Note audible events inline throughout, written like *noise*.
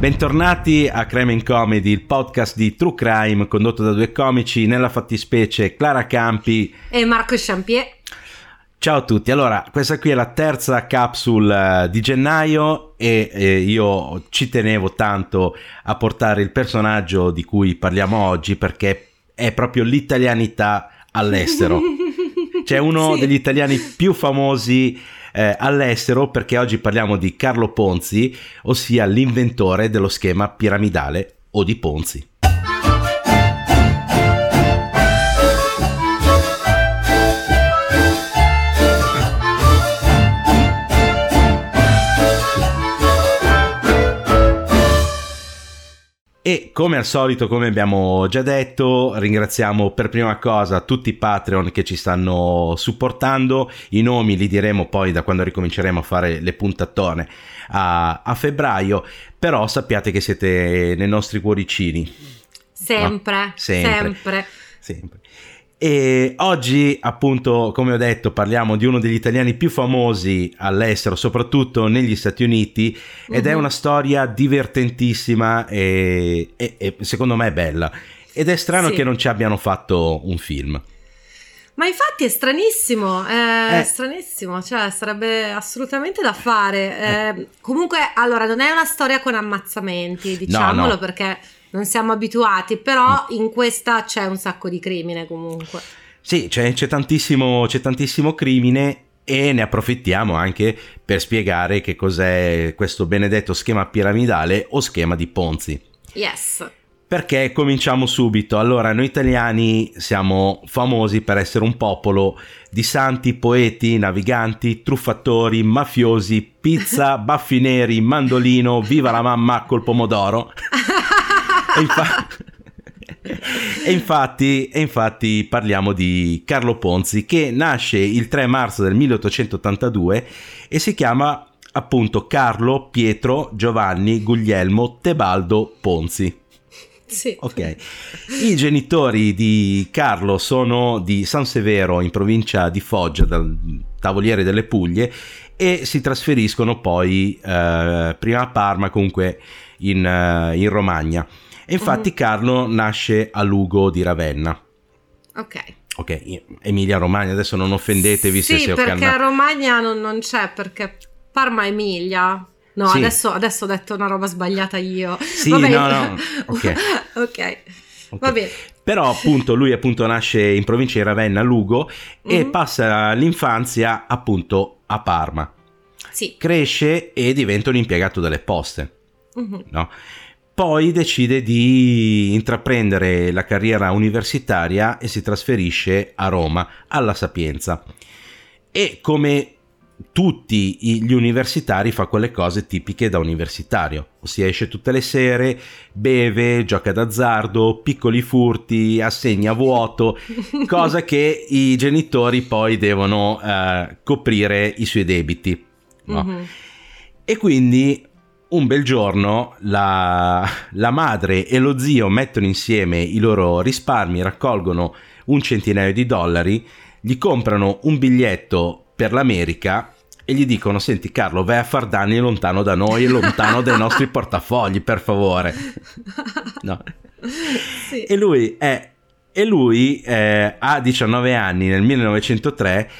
Bentornati a Crime in Comedy, il podcast di True Crime condotto da due comici, nella fattispecie Clara Campi e Marco Champier. Ciao a tutti, allora questa qui è la terza capsule eh, di gennaio e eh, io ci tenevo tanto a portare il personaggio di cui parliamo oggi perché è proprio l'italianità all'estero. *laughs* C'è uno sì. degli italiani più famosi eh, all'estero perché oggi parliamo di Carlo Ponzi, ossia l'inventore dello schema piramidale o di Ponzi. E come al solito, come abbiamo già detto, ringraziamo per prima cosa tutti i Patreon che ci stanno supportando. I nomi li diremo poi da quando ricominceremo a fare le puntatone a, a febbraio. Però sappiate che siete nei nostri cuoricini. Sempre, no? sempre. sempre. sempre. E oggi, appunto, come ho detto, parliamo di uno degli italiani più famosi all'estero, soprattutto negli Stati Uniti, ed uh-huh. è mhm. una storia divertentissima e, e, e, secondo me bella. Ed è strano sì. che non ci abbiano fatto un film. Ma infatti è stranissimo, è eh. stranissimo, cioè sarebbe assolutamente da fare. Eh, eh. Comunque, allora, non è una storia con ammazzamenti, diciamolo, no, no. perché non siamo abituati, però mm. in questa c'è un sacco di crimine comunque. Sì, c'è, c'è, tantissimo, c'è tantissimo crimine e ne approfittiamo anche per spiegare che cos'è questo benedetto schema piramidale o schema di Ponzi. Yes. Perché cominciamo subito. Allora, noi italiani siamo famosi per essere un popolo di santi, poeti, naviganti, truffatori, mafiosi, pizza, *laughs* baffi neri, mandolino, viva la mamma col pomodoro. *laughs* e, infa- e, infatti, e infatti parliamo di Carlo Ponzi che nasce il 3 marzo del 1882 e si chiama appunto Carlo Pietro Giovanni Guglielmo Tebaldo Ponzi. Sì. Ok. I genitori di Carlo sono di San Severo in provincia di Foggia, dal Tavoliere delle Puglie, e si trasferiscono poi eh, prima a Parma, comunque in, uh, in Romagna. E infatti mm. Carlo nasce a Lugo di Ravenna. Ok. Ok, Emilia Romagna, adesso non offendetevi sì, se si perché a Romagna non, non, c'è, perché Parma Emilia. No, sì. adesso, adesso, ho detto una roba sbagliata io. Sì, Vabbè. no, no, ok. *laughs* okay. Va bene. Però appunto lui appunto nasce in provincia di Ravenna, Lugo, mm-hmm. e passa l'infanzia appunto a Parma. Sì. Cresce e diventa un impiegato delle poste. Mm-hmm. No? Poi decide di intraprendere la carriera universitaria e si trasferisce a Roma, alla Sapienza. E come tutti gli universitari fa quelle cose tipiche da universitario, ossia esce tutte le sere, beve, gioca d'azzardo, piccoli furti, assegna vuoto, *laughs* cosa che i genitori poi devono eh, coprire i suoi debiti. No? Mm-hmm. E quindi un bel giorno la, la, madre e lo zio mettono insieme i loro risparmi, raccolgono un centinaio di dollari, gli comprano un biglietto per l'America e gli dicono senti Carlo vai a far danni lontano da noi lontano dai nostri portafogli per favore no. sì. e lui, è, e lui eh, a 19 anni nel 1903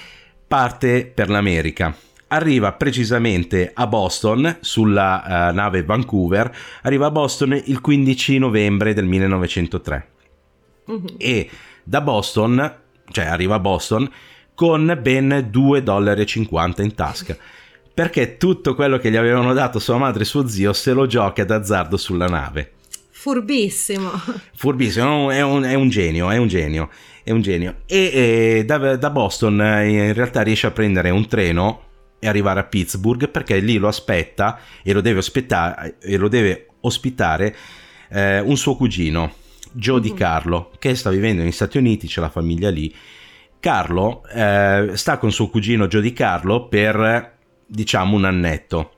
parte per l'America arriva precisamente a Boston sulla uh, nave Vancouver, arriva a Boston il 15 novembre del 1903 uh-huh. e da Boston, cioè arriva a Boston con ben 2,50 dollari in tasca perché tutto quello che gli avevano dato sua madre e suo zio se lo gioca d'azzardo sulla nave. Furbissimo. Furbissimo, è un, è un genio, è un genio, è un genio. E, e da, da, Boston eh, in realtà riesce a prendere un treno e arrivare a Pittsburgh perché lì lo aspetta e lo deve, e lo deve ospitare eh, un suo cugino, Joe. Di mhm. Carlo, che sta vivendo negli Stati Uniti, c'è la famiglia lì. Carlo eh, sta con suo cugino Joe Di Carlo per diciamo un annetto,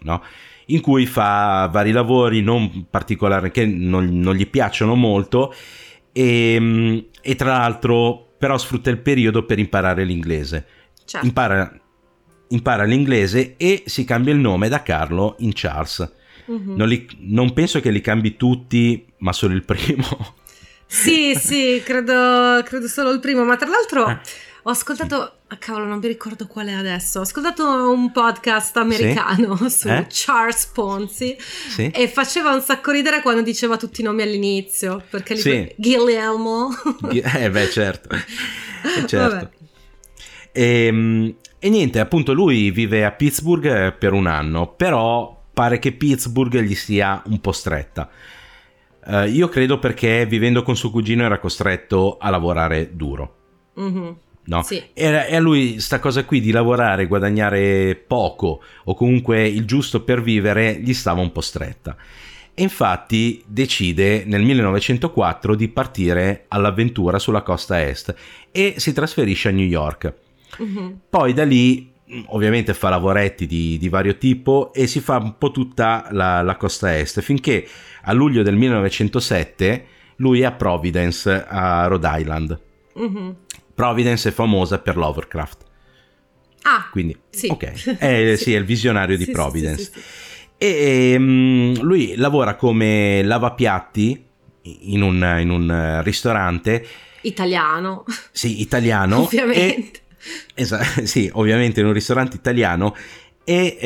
no? in cui fa vari lavori non particolari che non, non gli piacciono molto e, ehm, e, tra l'altro però sfrutta il periodo per imparare l'inglese. Certo. Impara, impara, l'inglese e si cambia il nome da Carlo in Charles. Mm-hmm. Non, li, non penso che li cambi tutti, ma solo il primo. *laughs* Sì, sì, credo, credo solo il primo, ma tra l'altro... Eh ho ascoltato, ah, cavolo, non mi ricordo quale adesso. Ho ascoltato un podcast americano sì? *laughs* su eh? Charles Ponzi sì? e faceva un sacco ridere quando diceva tutti i nomi all'inizio. Perché sì. li... Guillermo. *laughs* eh, beh, certo. Eh, certo. E, ehm, e niente, appunto, lui vive a Pittsburgh per un anno, però pare che Pittsburgh gli sia un po' stretta. Uh, io credo perché vivendo con suo cugino era costretto a lavorare duro. Mm-hmm. No? Sì. E, a lui sta cosa qui di lavorare, guadagnare poco o comunque il giusto per vivere gli stava un po' stretta. E infatti decide nel 1904 di partire all'avventura sulla costa est e si trasferisce a New York. Uh-huh. Poi da lì ovviamente fa lavoretti di, di, vario tipo e si fa un po' tutta la, la costa est finché a luglio del 1907 lui è a Providence a Rhode Island. Uh-huh. Providence è famosa per Lovecraft. Ah, quindi sì. ok, è, sì. *laughs* sì, è il visionario di Providence. E um, lui lavora come lavapiatti in un, in un ristorante italiano. Sì, italiano. *laughs* ovviamente. Esatto, *laughs* sì, ovviamente in un ristorante italiano e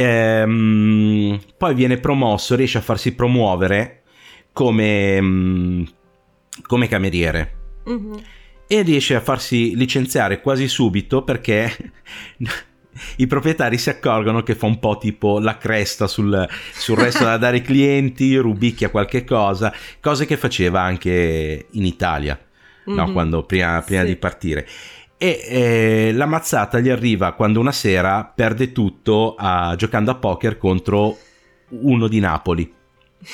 um, poi viene promosso, riesce a farsi promuovere come, um, come cameriere. Mm-hmm e riesce a farsi licenziare quasi subito perché *laughs* i proprietari si accorgono che fa un po' tipo la cresta sul, sul resto da dare ai *laughs* clienti, rubicchia qualche cosa, cose che faceva anche in Italia, mm-hmm. no? quando, prima, prima sì. di partire. E eh, la mazzata gli arriva quando una sera perde tutto a, giocando a poker contro uno di Napoli,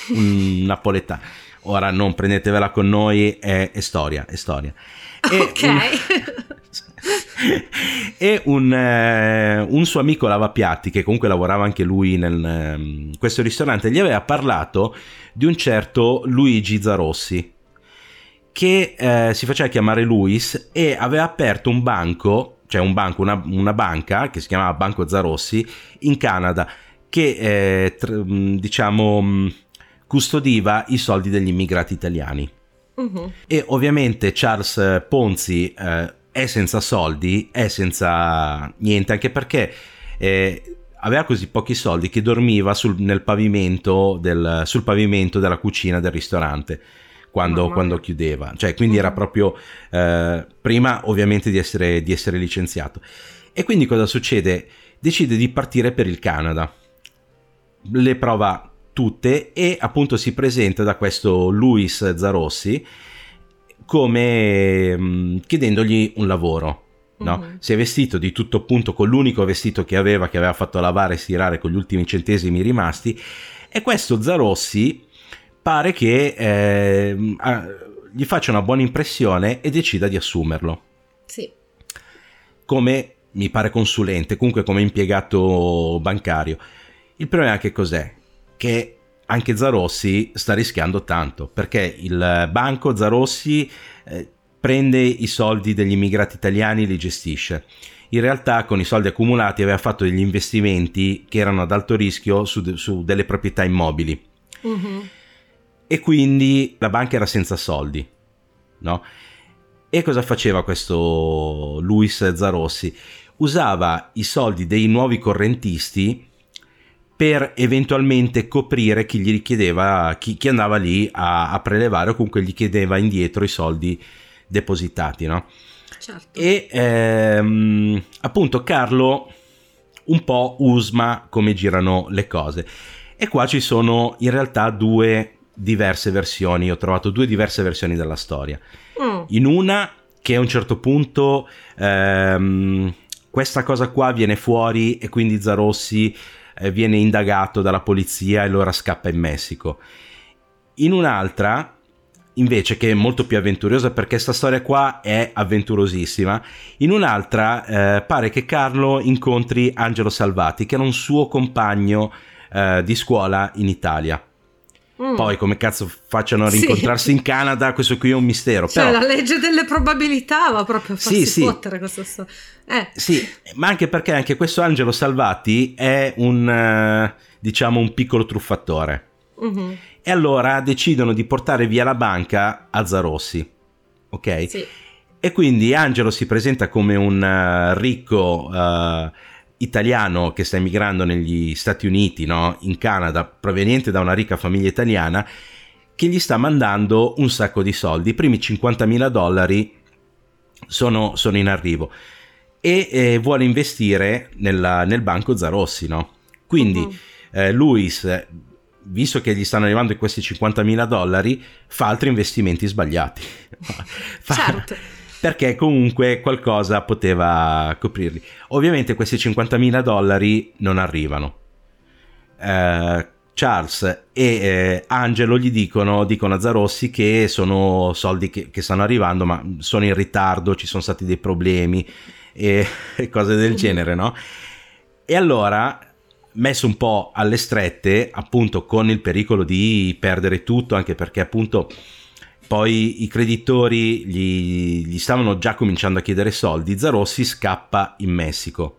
un *laughs* napoletano. Ora non prendetevela con noi, è, è storia, è storia. E ok. Un, *laughs* e un, eh, un, suo amico lavapiatti, che comunque lavorava anche lui in eh, questo ristorante, gli aveva parlato di un certo Luigi Zarossi, che eh, si faceva chiamare Luis e aveva aperto un banco, cioè un banco, una, una banca che si chiamava Banco Zarossi in Canada, che eh, tr- diciamo custodiva i soldi degli immigrati italiani. Uh-huh. E ovviamente Charles Ponzi eh, è senza soldi, è senza niente, anche perché eh, aveva così pochi soldi che dormiva sul, nel pavimento del, sul pavimento della cucina del ristorante. Quando, quando chiudeva, cioè quindi era proprio eh, prima ovviamente di essere, di essere licenziato. E quindi cosa succede? Decide di partire per il Canada. Le prova tutte e appunto si presenta da questo Luis Zarossi come mh, mm, chiedendogli un lavoro. No? Mm-hmm. Si è vestito di tutto punto con l'unico vestito che aveva, che aveva fatto lavare e stirare con gli ultimi centesimi rimasti. E questo Zarossi pare che eh, gli faccia una buona impressione e decida di assumerlo. Sì. Come mi pare consulente, comunque come impiegato bancario. Il problema è che cos'è? che anche Zarossi sta rischiando tanto perché il banco Zarossi eh, prende i soldi degli immigrati italiani e li gestisce. In realtà con i soldi accumulati aveva fatto degli investimenti che erano ad alto rischio su, su delle proprietà immobili. Uh-huh. E quindi la banca era senza soldi. No? E cosa faceva questo Luis Zarossi? Usava i soldi dei nuovi correntisti per eventualmente coprire chi gli richiedeva, chi, chi andava lì a, a, prelevare o comunque gli chiedeva indietro i soldi depositati, no? Certo. E ehm, appunto Carlo un po' usma come girano le cose. E qua ci sono in realtà due diverse versioni, ho trovato due diverse versioni della storia. Mm. In una che a un certo punto ehm, questa cosa qua viene fuori e quindi Zarossi eh, viene indagato dalla polizia e allora scappa in Messico. In un'altra, invece, che è molto più avventurosa perché questa storia qua è avventurosissima, in un'altra eh, pare che Carlo incontri Angelo Salvati, che era un suo compagno eh, di scuola in Italia. Mm. Poi come cazzo facciano a rincontrarsi sì. in Canada, questo qui è un mistero. Cioè Però... la legge delle probabilità va proprio a farsi sì, fottere sì. questo sto... eh. Sì, ma anche perché anche questo Angelo Salvati è un, uh, diciamo, un piccolo truffatore. Mm-hmm. E allora decidono di portare via la banca a Zarossi. Ok? Sì. E quindi Angelo si presenta come un uh, ricco... Uh, italiano che sta emigrando negli Stati Uniti, no? in Canada, proveniente da una ricca famiglia italiana, che gli sta mandando un sacco di soldi. I primi 50.000 dollari sono, sono in arrivo e eh, vuole investire nella, nel banco Zarossi. No? Quindi uh-huh. eh, Luis, visto che gli stanno arrivando questi 50.000 dollari, fa altri investimenti sbagliati. *laughs* fa, certo perché comunque qualcosa poteva coprirli. Ovviamente questi 50.000 dollari non arrivano. Eh, Charles e eh, Angelo gli dicono, dicono a Zarossi che sono soldi che, che, stanno arrivando, ma sono in ritardo, ci sono stati dei problemi e, *laughs* e cose del genere, no? E allora, messo un po' alle strette, appunto con il pericolo di perdere tutto, anche perché appunto poi i creditori gli, gli, stavano già cominciando a chiedere soldi, Zarossi scappa in Messico.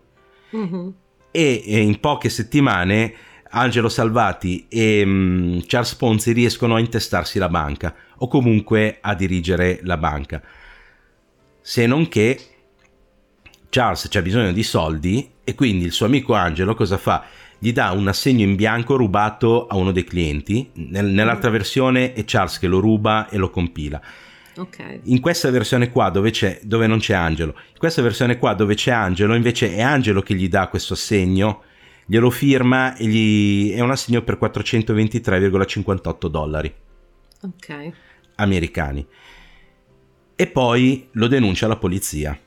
Mm-hmm. E, e, in poche settimane Angelo Salvati e um, Charles Ponzi riescono a intestarsi la banca, o comunque a dirigere la banca. Se non che Charles c'ha bisogno di soldi e quindi il suo amico Angelo cosa fa? Gli dà un assegno in bianco rubato a uno dei clienti. Nel, nell'altra mm. versione è Charles che lo ruba e lo compila. Okay. In questa versione qua dove, dove, non c'è Angelo, in questa versione qua dove c'è Angelo, invece è Angelo che gli dà questo assegno, glielo firma e gli è un assegno per 423,58 dollari okay. americani. E poi lo denuncia alla polizia.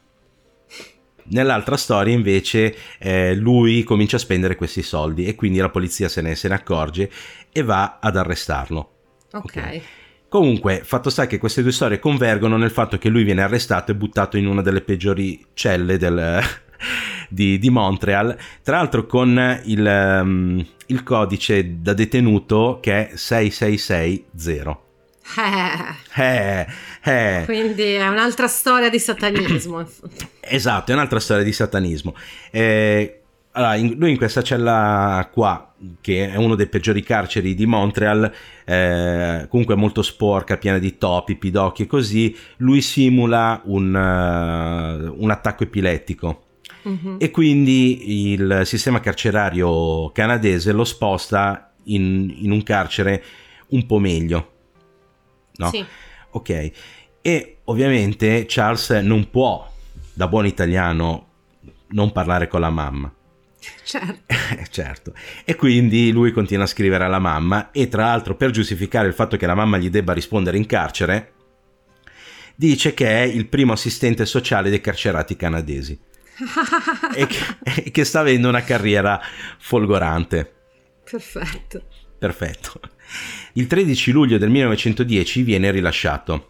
Nell'altra storia invece eh, lui comincia a spendere questi soldi e quindi la polizia se ne, se ne accorge e va ad arrestarlo. Ok. okay. Comunque, fatto sta che queste due storie convergono nel fatto che lui viene arrestato e buttato in una delle peggiori celle del, *laughs* di, di, Montreal, tra l'altro con il, um, il codice da detenuto che è 6660. Eh. Eh, eh. Quindi è un'altra storia di satanismo. *clears throat* esatto, è un'altra storia di satanismo. Eh, allora, in, lui in questa cella qua, che è uno dei peggiori carceri di Montreal, eh, comunque molto sporca, piena di topi, pidocchi e così, lui simula un, uh, un attacco epilettico. Mm-hmm. E quindi il sistema carcerario canadese lo sposta in, in un carcere un po' meglio no? Sì. Ok. E ovviamente Charles non può, da buon italiano, non parlare con la mamma. Certo. *laughs* certo. E quindi lui continua a scrivere alla mamma e tra l'altro per giustificare il fatto che la mamma gli debba rispondere in carcere, dice che è il primo assistente sociale dei carcerati canadesi. e, che, *laughs* e che sta avendo una carriera folgorante. Perfetto. Perfetto. Il 13 luglio del 1910 viene rilasciato.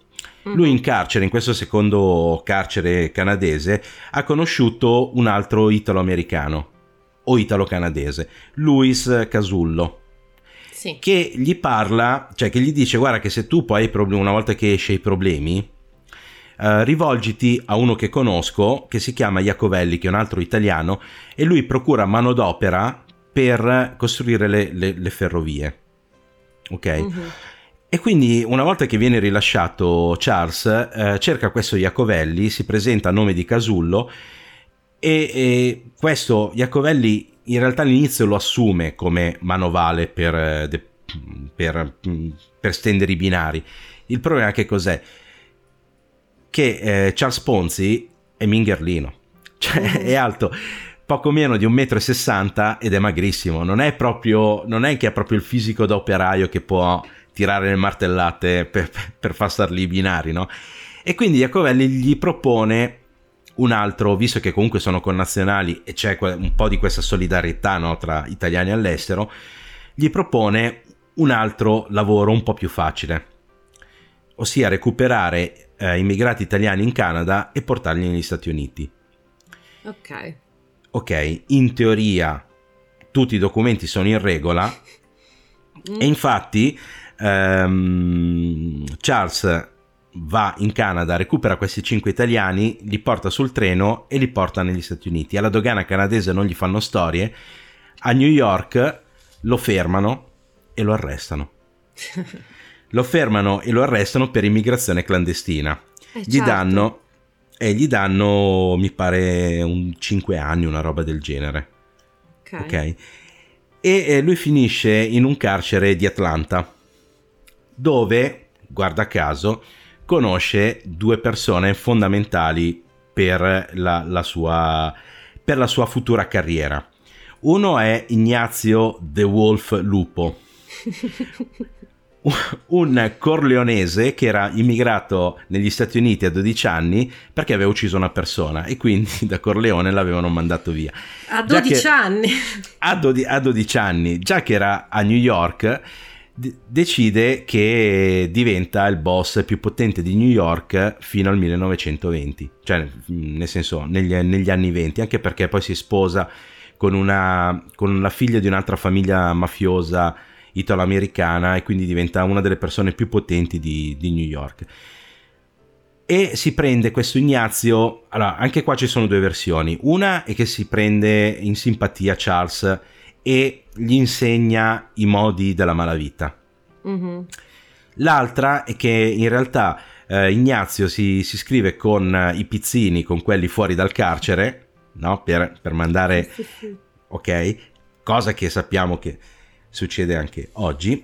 Lui in carcere, in questo secondo carcere canadese, ha conosciuto un altro italo-americano o italo-canadese, Luis Casullo. Sì. Che gli parla, cioè che gli dice: Guarda, che se tu poi hai problemi, una volta che esce i problemi, Uh, rivolgiti a uno che conosco che si chiama Iacovelli, che è un altro italiano, e lui procura manodopera per costruire le, le, le ferrovie ok? Uh-huh. E quindi una volta che viene rilasciato Charles, eh, cerca questo Iacovelli, si presenta a nome di Casullo e, e, questo Iacovelli in realtà all'inizio lo assume come manovale per, eh, per, per stendere i binari. Il problema che cos'è? Che eh, Charles Ponzi è mingherlino, cioè uh-huh. è alto poco meno di 1,60 m ed è magrissimo. Non è proprio, non è che ha proprio il fisico da operaio che può tirare le martellate per, per far star lì i binari, no? E quindi Iacovelli gli propone un altro, visto che comunque sono connazionali e c'è un po' di questa solidarietà no, tra italiani all'estero, gli propone un altro lavoro un po' più facile, ossia recuperare eh, immigrati italiani in Canada e portarli negli Stati Uniti. Ok. Ok, in teoria tutti i documenti sono in regola mm. e infatti ehm, Charles va in Canada, recupera questi cinque italiani, li porta sul treno e li porta negli Stati Uniti. Alla dogana canadese non gli fanno storie, a New York lo fermano e lo arrestano. *laughs* lo fermano e lo arrestano per immigrazione clandestina. Eh, gli certo. danno e gli danno, mi pare, un 5 anni, una roba del genere. Ok. okay? E eh, lui finisce in un carcere di Atlanta, dove, guarda caso, conosce due persone fondamentali per la, la, sua, per la sua futura carriera. Uno è Ignazio The Wolf Lupo, *laughs* *laughs* un corleonese che era immigrato negli Stati Uniti a 12 anni perché aveva ucciso una persona e quindi *laughs* da Corleone l'avevano mandato via. A 12 anni? A, do- a 12 anni, già che era a New York decide che diventa il boss più potente di New York fino al 1920, cioè nel senso negli, negli anni 20, anche perché poi si sposa con, una, con la figlia di un'altra famiglia mafiosa italo-americana e quindi diventa una delle persone più potenti di, di New York. E si prende questo Ignazio, allora anche qua ci sono due versioni, una è che si prende in simpatia Charles e gli insegna i modi della malavita. Mm-hmm. L'altra è che in realtà eh, Ignazio si, si, scrive con i pizzini, con quelli fuori dal carcere, no? per, per, mandare... Ok? Cosa che sappiamo che succede anche oggi.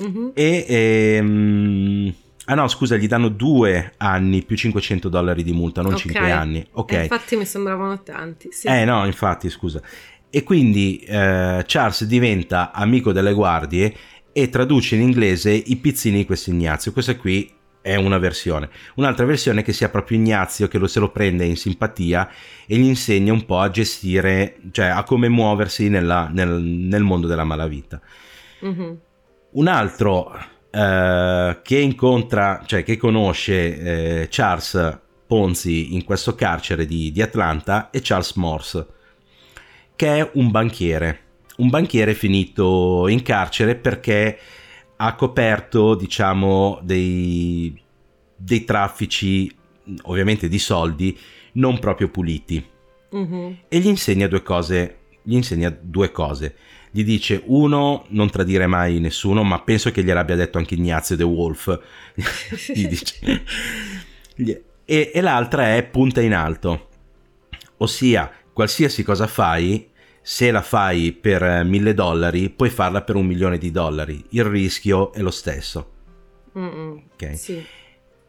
Mm-hmm. E... Ehm, Ah no, scusa, gli danno due anni più 500 dollari di multa, non okay. 5 anni. Ok. Eh, infatti mi sembravano tanti. Sì. Eh no, infatti, scusa. E quindi eh, Charles diventa amico delle guardie e traduce in inglese i pizzini di questo Ignazio. Questa qui è una versione. Un'altra versione è che sia proprio Ignazio che lo se lo prende in simpatia e gli insegna un po' a gestire, cioè a come muoversi nella, nel, nel, mondo della malavita. Mm-hmm. Un altro eh, che incontra, cioè che conosce eh, Charles Ponzi in questo carcere di, di Atlanta è Charles Morse che è un banchiere. Un banchiere finito in carcere perché ha coperto, diciamo, dei, dei traffici, ovviamente di soldi, non proprio puliti. Mm-hmm. E gli insegna due cose. Gli insegna due cose. Gli dice, uno, non tradire mai nessuno, ma penso che gliel'abbia detto anche Ignazio De Wolf. *laughs* gli dice. e, e l'altra è punta in alto. Ossia, qualsiasi cosa fai, se la fai per mille dollari, puoi farla per un milione di dollari. Il rischio è lo stesso. Okay? Sì.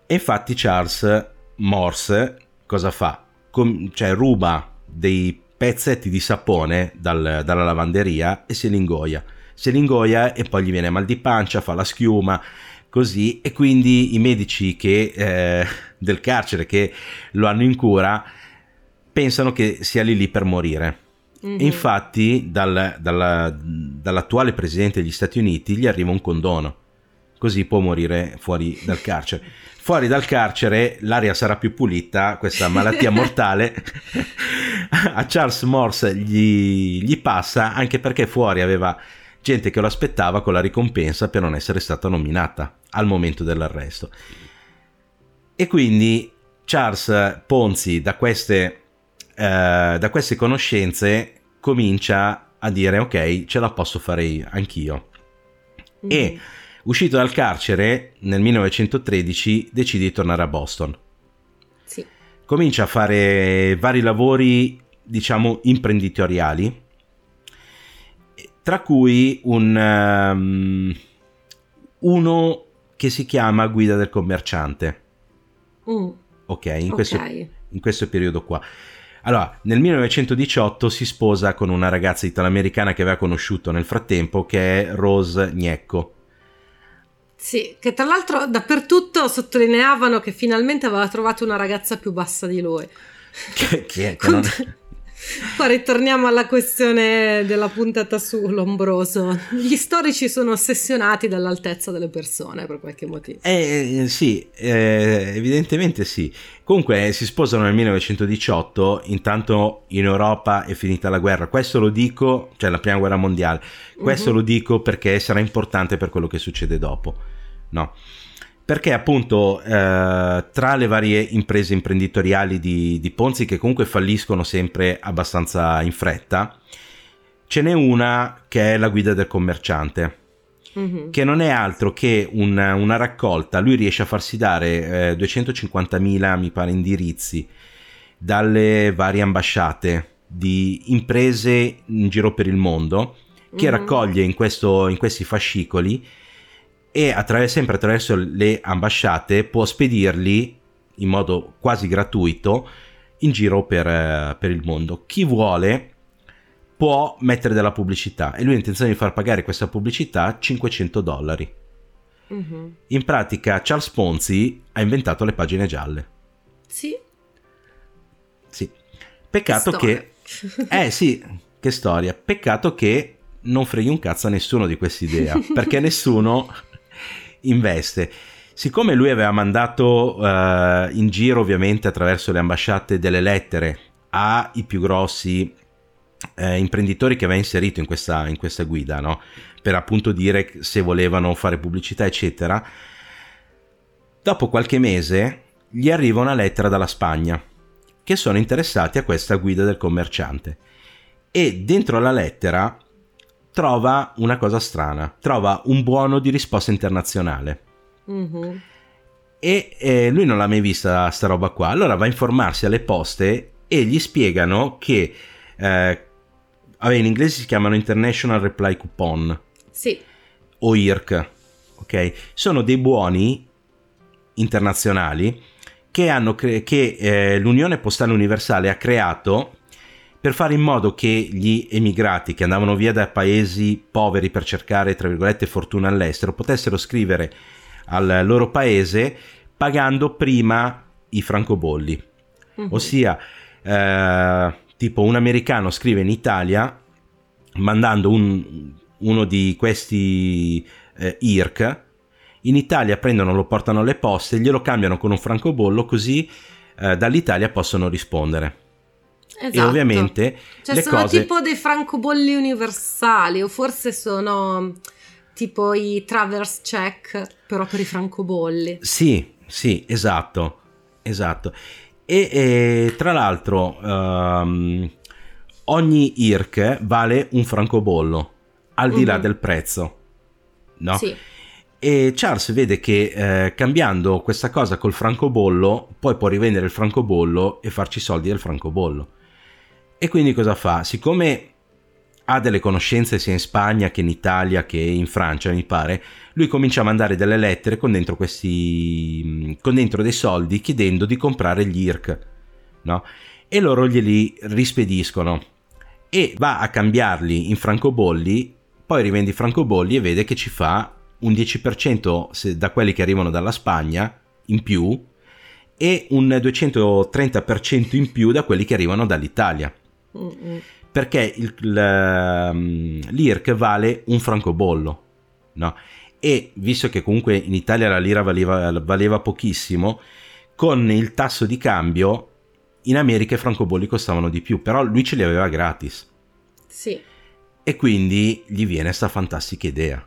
E infatti Charles Morse cosa fa? Com- cioè ruba dei pezzetti di sapone dal, dalla lavanderia e se li ingoia. Se li ingoia e poi gli viene mal di pancia, fa la schiuma, così. E quindi i medici che, eh, del carcere che lo hanno in cura pensano che sia lì lì per morire. Mm-hmm. infatti dal, dalla, dall'attuale presidente degli Stati Uniti gli arriva un condono, così può morire fuori dal carcere. Fuori dal carcere l'aria sarà più pulita, questa malattia mortale *laughs* a Charles Morse gli, gli passa anche perché fuori aveva gente che lo aspettava con la ricompensa per non essere stata nominata al momento dell'arresto. E quindi Charles Ponzi da queste eh, da queste conoscenze comincia a dire ok, ce la posso fare anch'io. Mm. E uscito dal carcere nel 1913 decide di tornare a Boston. Sì. Comincia a fare vari lavori, diciamo, imprenditoriali, tra cui un, um, uno che si chiama guida del commerciante. Mm. Ok, in, okay. Questo, in questo periodo qua. Allora, nel 1918 si sposa con una ragazza italoamericana che aveva conosciuto nel frattempo, che è Rose Gnecco. Sì, che tra l'altro dappertutto sottolineavano che finalmente aveva trovato una ragazza più bassa di lui. Che, che, che non... Qua ritorniamo alla questione della puntata su Lombroso. Gli storici sono ossessionati dall'altezza delle persone per qualche motivo. Eh, eh, sì, eh, evidentemente sì. Comunque eh, si sposano nel 1918, intanto in Europa è finita la guerra. Questo lo dico, cioè la prima guerra mondiale. Questo uh-huh. lo dico perché sarà importante per quello che succede dopo. No perché appunto eh, tra le varie imprese imprenditoriali di, di, Ponzi che comunque falliscono sempre abbastanza in fretta, ce n'è una che è la guida del commerciante, mm-hmm. che non è altro che una, una, raccolta, lui riesce a farsi dare eh, 250.000 mi pare indirizzi dalle varie ambasciate di imprese in giro per il mondo, che mm-hmm. raccoglie in, questo, in questi fascicoli e attraverso, sempre attraverso le ambasciate può spedirli in modo quasi gratuito in giro per, eh, per il mondo. Chi vuole può mettere della pubblicità e lui ha intenzione di far pagare questa pubblicità 500 dollari. Mm-hmm. In pratica Charles Ponzi ha inventato le pagine gialle. Sì. Sì. Peccato che... Eh sì, che storia. Peccato che non freghi un cazzo a nessuno di quest'idea, *laughs* perché nessuno investe. Siccome lui aveva mandato uh, in giro ovviamente attraverso le ambasciate delle lettere ai più grossi eh, imprenditori che aveva inserito in questa, in questa guida, no? per appunto dire se volevano fare pubblicità, eccetera. Dopo qualche mese gli arriva una lettera dalla Spagna che sono interessati a questa guida del commerciante e dentro la lettera trova una cosa strana, trova un buono di risposta internazionale. Mm-hmm. E eh, lui non l'ha mai vista sta roba qua, allora va a informarsi alle poste e gli spiegano che eh, in inglese si chiamano International Reply Coupon. Sì. O IRC, ok? Sono dei buoni internazionali che, hanno cre- che eh, l'Unione Postale Universale ha creato per fare in modo che gli emigrati che andavano via da paesi poveri per cercare, tra virgolette, fortuna all'estero, potessero scrivere al loro paese pagando prima i francobolli. Uh-huh. Ossia, eh, tipo un americano scrive in Italia mandando un, uno di questi eh, IRC, in Italia prendono, lo portano alle poste, glielo cambiano con un francobollo così eh, dall'Italia possono rispondere. Esatto. E ovviamente cioè sono cose... tipo dei francobolli universali o forse sono tipo i traverse check però per i francobolli. Sì, sì, esatto, esatto. E, e tra l'altro um, ogni IRC vale un francobollo al di mm-hmm. là mhm. del prezzo, no? Sì. E Charles vede che eh, cambiando questa cosa col francobollo, poi può rivendere il francobollo e farci soldi del francobollo. E quindi cosa fa? Siccome ha delle conoscenze sia in Spagna che in Italia che in Francia, mi pare, lui comincia a mandare delle lettere con dentro questi con dentro dei soldi chiedendo di comprare gli IRC, no? E loro glieli rispediscono e va a cambiarli in francobolli, poi rivende i francobolli e vede che ci fa un 10% da quelli che arrivano dalla Spagna in più e un 230% in più da quelli che arrivano dall'Italia. Perché il, ehm, l'IRC vale un francobollo, no? E visto che comunque in Italia la lira valeva, valeva pochissimo, con il tasso di cambio in America i francobolli costavano di più, però lui ce li aveva gratis. Sì. E quindi gli viene questa fantastica idea.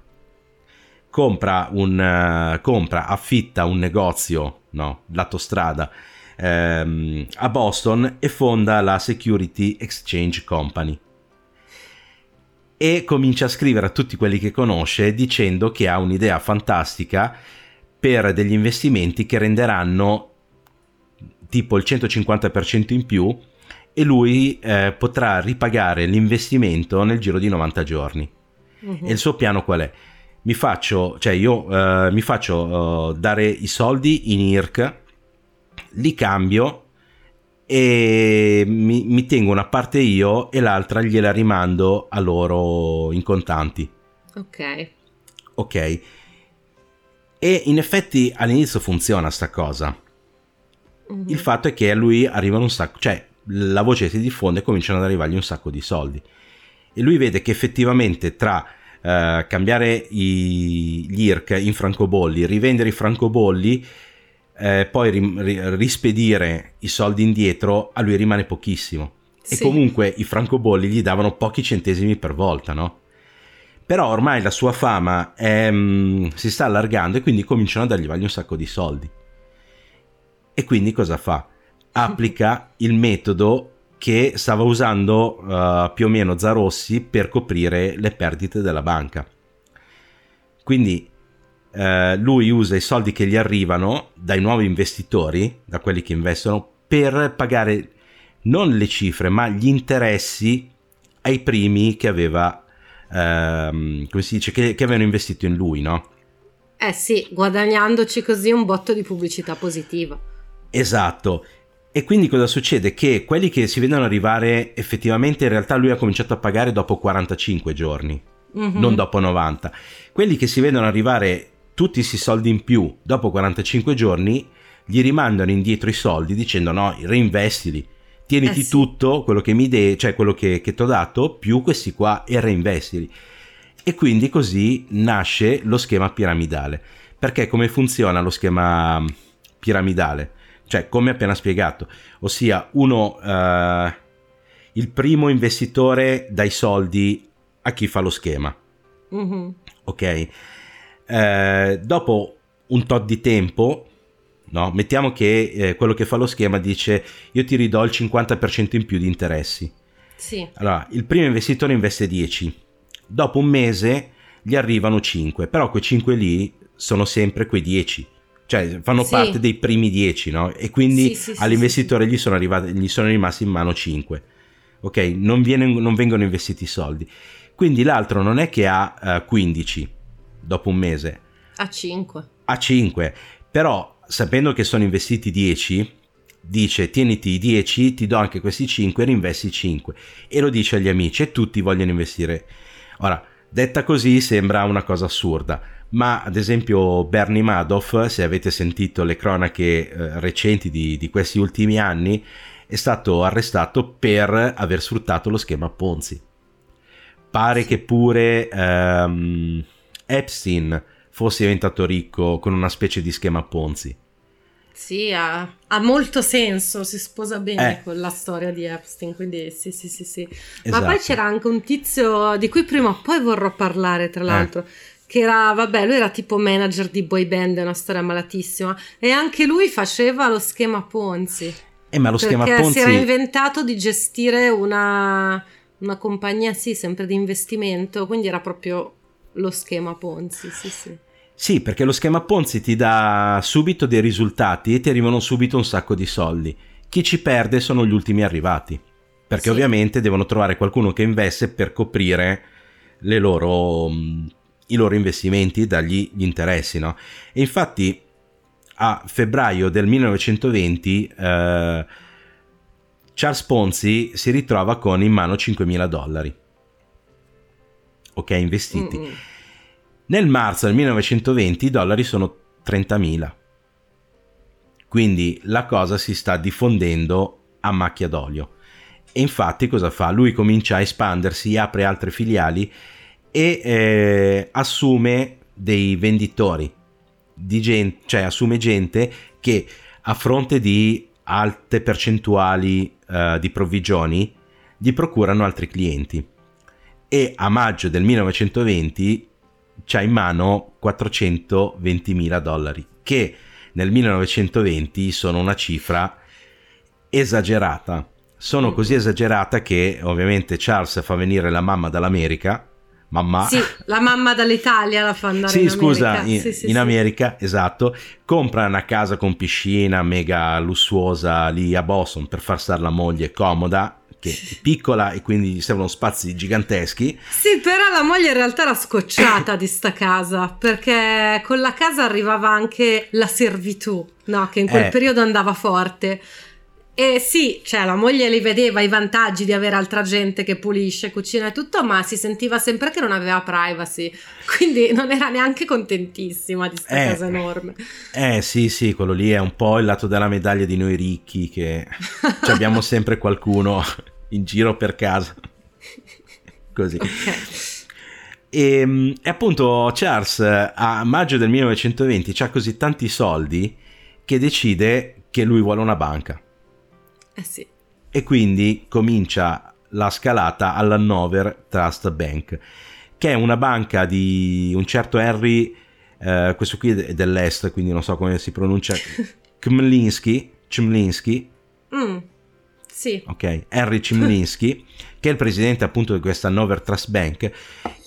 Compra, un, uh, compra affitta un negozio, no, lato strada, ehm, a Boston e fonda la Security Exchange Company. E comincia a scrivere a tutti quelli che conosce dicendo che ha un'idea fantastica per degli investimenti che renderanno tipo il 150% in più e lui eh, potrà ripagare l'investimento nel giro di 90 giorni. Uh-huh. E il suo piano qual è? Mi faccio, cioè io uh, mi faccio uh, dare i soldi in IRC li cambio e mi, mi, tengo una parte io e l'altra gliela rimando a loro in contanti. Ok. Ok. E in effetti all'inizio funziona sta cosa. Mm-hmm. Il fatto è che a lui arrivano un sacco, cioè la voce si diffonde e cominciano ad arrivargli un sacco di soldi. E lui vede che effettivamente tra uh, cambiare i, gli IRC in francobolli, rivendere i francobolli, eh, poi ri, rispedire i soldi indietro, a lui rimane pochissimo. Sì. E comunque i francobolli gli davano pochi centesimi per volta, no? Però ormai la sua fama è, um, si sta allargando e quindi cominciano a dargli un sacco di soldi. E quindi cosa fa? *laughs* Applica il metodo che stava usando uh, più o meno Zarossi per coprire le perdite della banca. Quindi uh, lui usa i soldi che gli arrivano dai nuovi investitori, da quelli che investono, per pagare non le cifre, ma gli interessi ai primi che aveva, uh, come si dice, che, che avevano investito in lui, no? Eh sì, guadagnandoci così un botto di pubblicità positiva. Esatto. E quindi cosa succede? Che quelli che si vedono arrivare effettivamente in realtà lui ha cominciato a pagare dopo 45 giorni, mm-hmm. non dopo 90. Quelli che si vedono arrivare tutti questi soldi in più dopo 45 giorni gli rimandano indietro i soldi dicendo no, reinvestili, tieniti eh sì. tutto quello che mi de- cioè quello che, che ti ho dato più questi qua e reinvestili. E quindi così nasce lo schema piramidale. Perché come funziona lo schema piramidale? cioè come appena spiegato, ossia uno, uh, il primo investitore dà i soldi a chi fa lo schema, mm-hmm. ok? Uh, dopo un tot di tempo, no? mettiamo che eh, quello che fa lo schema dice io ti ridò il 50% in più di interessi. Sì. Allora, il primo investitore investe 10, dopo un mese gli arrivano 5, però quei 5 lì sono sempre quei 10 cioè fanno sì. parte dei primi 10, no? E quindi sì, sì, all'investitore gli sono, arrivati, gli sono rimasti in mano 5. Ok, non, viene, non vengono investiti i soldi. Quindi l'altro non è che ha uh, eh, 15 dopo un mese. A 5. A 5. Però sapendo che sono investiti 10, dice tieniti i 10, ti do anche questi 5, rinvesti 5. E lo dice agli amici e tutti vogliono investire. Ora, detta così sembra una cosa assurda ma ad esempio Bernie Madoff, se avete sentito le cronache eh, recenti di, di, questi ultimi anni, è stato arrestato per aver sfruttato lo schema Ponzi. Pare che pure ehm, Epstein fosse diventato ricco con una specie di schema Ponzi. Sì, ha, ha, molto senso, si sposa bene eh. con la storia di Epstein, quindi sì, sì, sì, sì. Esatto. Ma poi c'era anche un tizio di cui prima o poi vorrò parlare, tra eh. l'altro, eh che era, vabbè, lui era tipo manager di boy band, una storia malatissima, e anche lui faceva lo schema Ponzi. Eh, ma lo schema Ponzi... si era inventato di gestire una, una compagnia, sì, sempre di investimento, quindi era proprio lo schema Ponzi, sì, sì. Sì, perché lo schema Ponzi ti dà subito dei risultati e ti arrivano subito un sacco di soldi. Chi ci perde sono gli ultimi arrivati, perché sì. ovviamente devono trovare qualcuno che investe per coprire le loro i loro investimenti dagli interessi. No? E infatti a febbraio del 1920 eh, Charles Ponzi si ritrova con in mano 5.000 dollari. Ok, investiti. Mm-hmm. Nel marzo del 1920 i dollari sono 30.000. Quindi la cosa si sta diffondendo a macchia d'olio. E infatti cosa fa? Lui comincia a espandersi, apre altre filiali e eh, assume dei venditori, di gente, cioè assume gente che a fronte di alte percentuali eh, di provvigioni gli procurano altri clienti e a maggio del 1920 c'ha in mano 420 mila dollari che nel 1920 sono una cifra esagerata sono così esagerata che ovviamente Charles fa venire la mamma dall'America mamma. Sì, la mamma dall'Italia la fa andare sì, in scusa, in, sì, sì, in America, esatto. Compra una casa con piscina mega lussuosa lì a Boston per far stare la moglie comoda che è piccola e quindi gli servono spazi giganteschi. Sì, però la moglie in realtà era scocciata di sta casa perché con la casa arrivava anche la servitù, no? Che in quel eh. periodo andava forte. E sì, cioè la moglie li vedeva i vantaggi di avere altra gente che pulisce, cucina e tutto, ma si sentiva sempre che non aveva privacy, *laughs* quindi non era neanche contentissima di questa eh, casa enorme. Eh sì, sì, quello lì è un po' il lato della medaglia di noi ricchi che *laughs* abbiamo sempre qualcuno in giro per casa. Così. Okay. E, ehm, e, appunto Charles a maggio del 1920 ha così tanti soldi che decide che lui vuole una banca. Eh sì. E quindi comincia la scalata all'Hannover Trust Bank, che è una banca di un certo Harry, eh, questo qui è dell'est, quindi non so come si pronuncia, *laughs* Kmlinski, Chmlinski. Mm, sì. Ok, Harry Chmlinski, *laughs* che è il presidente appunto di questa Hannover Trust Bank. E,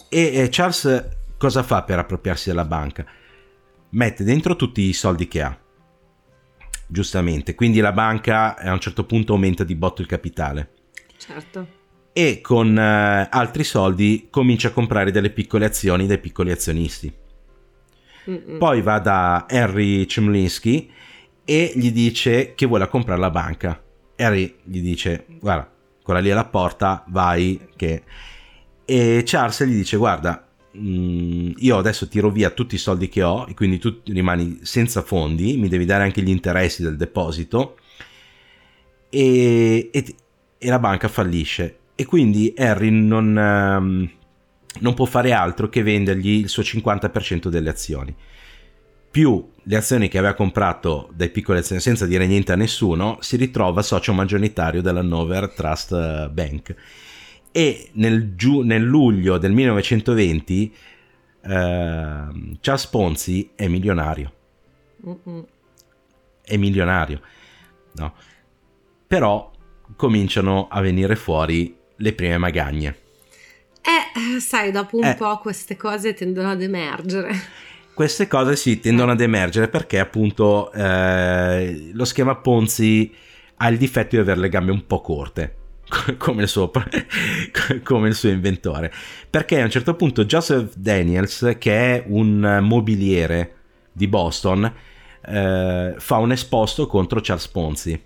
e Charles cosa fa per appropriarsi della banca? Mette dentro tutti i soldi che ha giustamente. Quindi la banca a un certo punto aumenta di botto il capitale. Certo. E con uh, altri soldi comincia a comprare delle piccole azioni dai piccoli azionisti. Mm-mm. Poi va da Henry Chemlinski e gli dice che vuole comprare la banca. Harry gli dice, guarda, quella lì alla porta, vai, che... E Charles gli dice, guarda, Mm, io adesso tiro via tutti i soldi che ho e quindi tu rimani senza fondi, mi devi dare anche gli interessi del deposito e, e, e la banca fallisce. E quindi Harry non, um, non può fare altro che vendergli il suo 50% delle azioni. Più le azioni che aveva comprato dai piccoli azioni senza dire niente a nessuno, si ritrova socio maggioritario dell'Hannover Trust Bank e nel, giu- nel luglio del 1920 eh, Charles Ponzi è milionario. Mm-mm. È milionario, no? Però cominciano a venire fuori le prime magagne. Eh, sai, dopo un eh. po' queste cose tendono ad emergere. Queste cose sì, tendono ad emergere perché appunto eh, lo schema Ponzi ha il difetto di avere le gambe un po' corte come il, suo, *laughs* come il suo inventore. Perché a un certo punto Joseph Daniels, che è un mobiliere di Boston, eh, fa un esposto contro Charles Ponzi.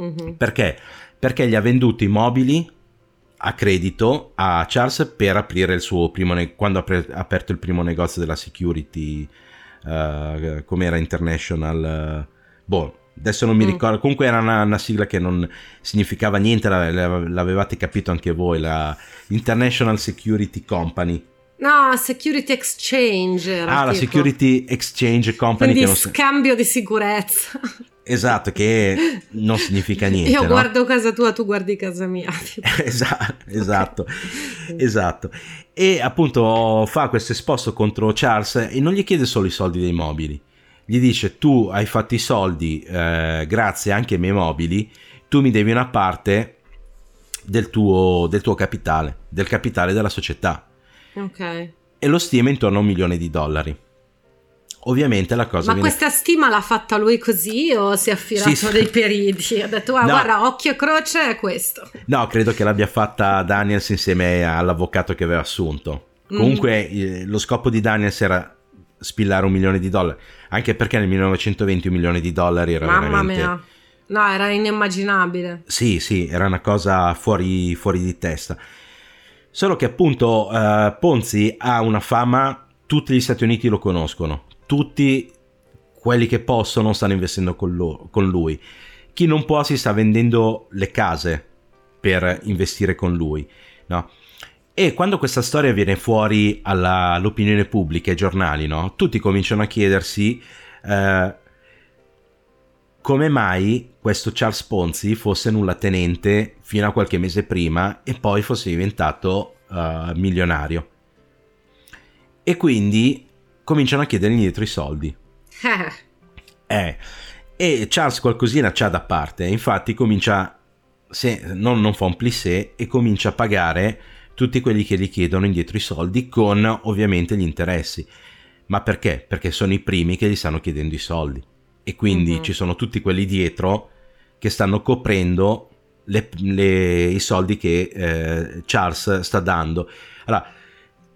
Mm-hmm. Perché? Perché gli ha venduto i mobili a credito a Charles per aprire il suo primo ne- quando ha pre- aperto il primo negozio della security uh, come era International uh, boh adesso non mi mm. ricordo, comunque era una, una, sigla che non significava niente, l'avevate capito anche voi, la International Security Company. No, Security Exchange. ah, tipo. la Security Exchange Company. Quindi scambio di sicurezza. Esatto, che non significa *laughs* niente. Io no? guardo casa tua, tu guardi casa mia. *laughs* *laughs* esatto, esatto, esatto. E appunto fa questo esposto contro Charles e non gli chiede solo i soldi dei mobili gli dice tu hai fatto i soldi eh, grazie anche ai miei mobili, tu mi devi una parte del tuo, del tuo capitale, del capitale della società. Ok. E lo stima intorno a un milione di dollari. Ovviamente la cosa. Ma viene... questa stima l'ha fatta lui così o si è affidato sì, dei peridi? Ha detto, ah, no. guarda, occhio e croce è questo. No, credo che l'abbia fatta Daniels insieme all'avvocato che aveva assunto. Comunque, mm. lo scopo di Daniels era spillare un milione di dollari, anche perché nel 1920 un milione di dollari era Mamma veramente... mia. No, era inimmaginabile. Sì, sì, era una cosa fuori, fuori di testa. Solo che appunto uh, Ponzi ha una fama, tutti gli Stati Uniti lo conoscono, tutti quelli che possono stanno investendo con, lo, con lui. Chi non può si sta vendendo le case per investire con lui. No? E quando questa storia viene fuori alla, all'opinione pubblica, ai giornali, no? tutti cominciano a chiedersi eh, come mai questo Charles Ponzi fosse nulla tenente fino a qualche mese prima e poi fosse diventato uh, milionario. E quindi cominciano a chiedere indietro i soldi. *laughs* eh, e Charles qualcosina c'ha da parte, infatti comincia, se, non, non fa un plissé e comincia a pagare tutti quelli che gli chiedono indietro i soldi con ovviamente gli interessi. Ma perché? Perché sono i primi che gli stanno chiedendo i soldi e quindi mm-hmm. ci sono tutti quelli dietro che stanno coprendo le, le, i soldi che eh, Charles sta dando. Allora,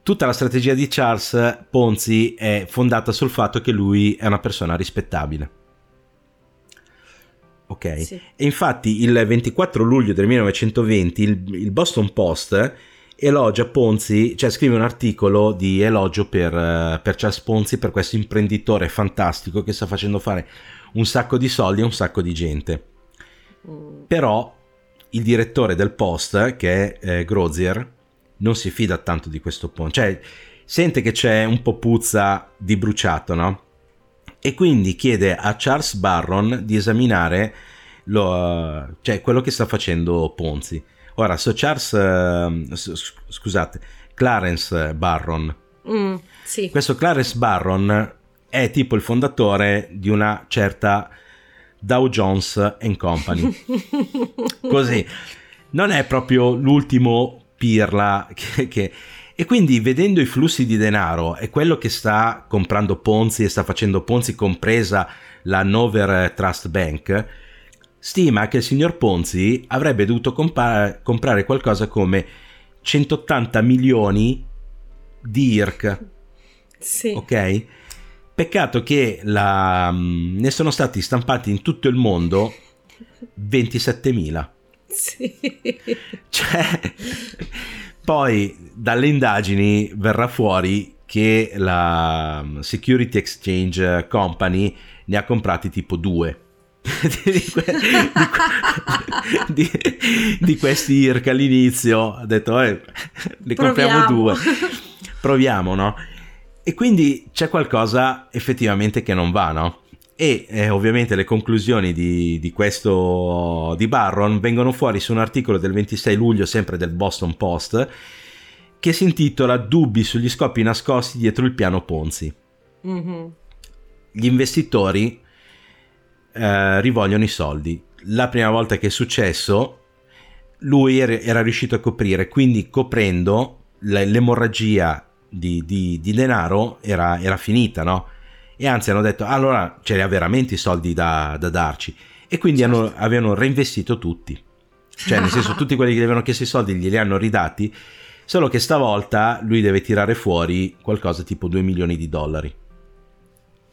tutta la strategia di Charles Ponzi è fondata sul fatto che lui è una persona rispettabile. Ok? Sì. E infatti il 24 luglio del 1920 il, il Boston Post elogia Ponzi, cioè scrive un articolo di elogio per, uh, per Charles Ponzi, per questo imprenditore fantastico che sta facendo fare un sacco di soldi a un sacco di gente. Mm. Però il direttore del Post, che è eh, Grozier, non si fida tanto di questo Ponzi, cioè sente che c'è un po' puzza di bruciato, no? E quindi chiede a Charles Barron di esaminare lo, uh, cioè quello che sta facendo Ponzi. Ora, so Charles, uh, scusate, Clarence Barron. Mm, sì. Questo Clarence Barron è tipo il fondatore di una certa Dow Jones Company. *laughs* Così. Non è proprio l'ultimo pirla che, che... E quindi vedendo i flussi di denaro e quello che sta comprando Ponzi e sta facendo Ponzi, compresa la Nover Trust Bank, stima che il signor Ponzi avrebbe dovuto compa- comprare qualcosa come 180 milioni di IRC. Sì. Ok? Peccato che la, mm, ne sono stati stampati in tutto il mondo 27.000. Sì. Cioè, poi dalle indagini verrà fuori che la mm, Security Exchange Company ne ha comprati tipo due. *laughs* di, que- di, di, di, questi IRC all'inizio ha detto eh, ne compriamo due proviamo no e quindi c'è qualcosa effettivamente che non va no e eh, ovviamente le conclusioni di, di questo di Barron vengono fuori su un articolo del 26 luglio sempre del Boston Post che si intitola Dubbi sugli scopi nascosti dietro il piano Ponzi. Mm-hmm. Gli investitori eh, rivogliono i soldi. La prima volta che è successo, lui era, riuscito a coprire, quindi coprendo l'emorragia di, di, di denaro era, era, finita, no? E anzi hanno detto, allora c'era veramente i soldi da, da darci. E quindi hanno, avevano reinvestito tutti. Cioè, nel senso, *laughs* tutti quelli che gli avevano chiesto i soldi glieli hanno ridati, solo che stavolta lui deve tirare fuori qualcosa tipo 2 milioni di dollari.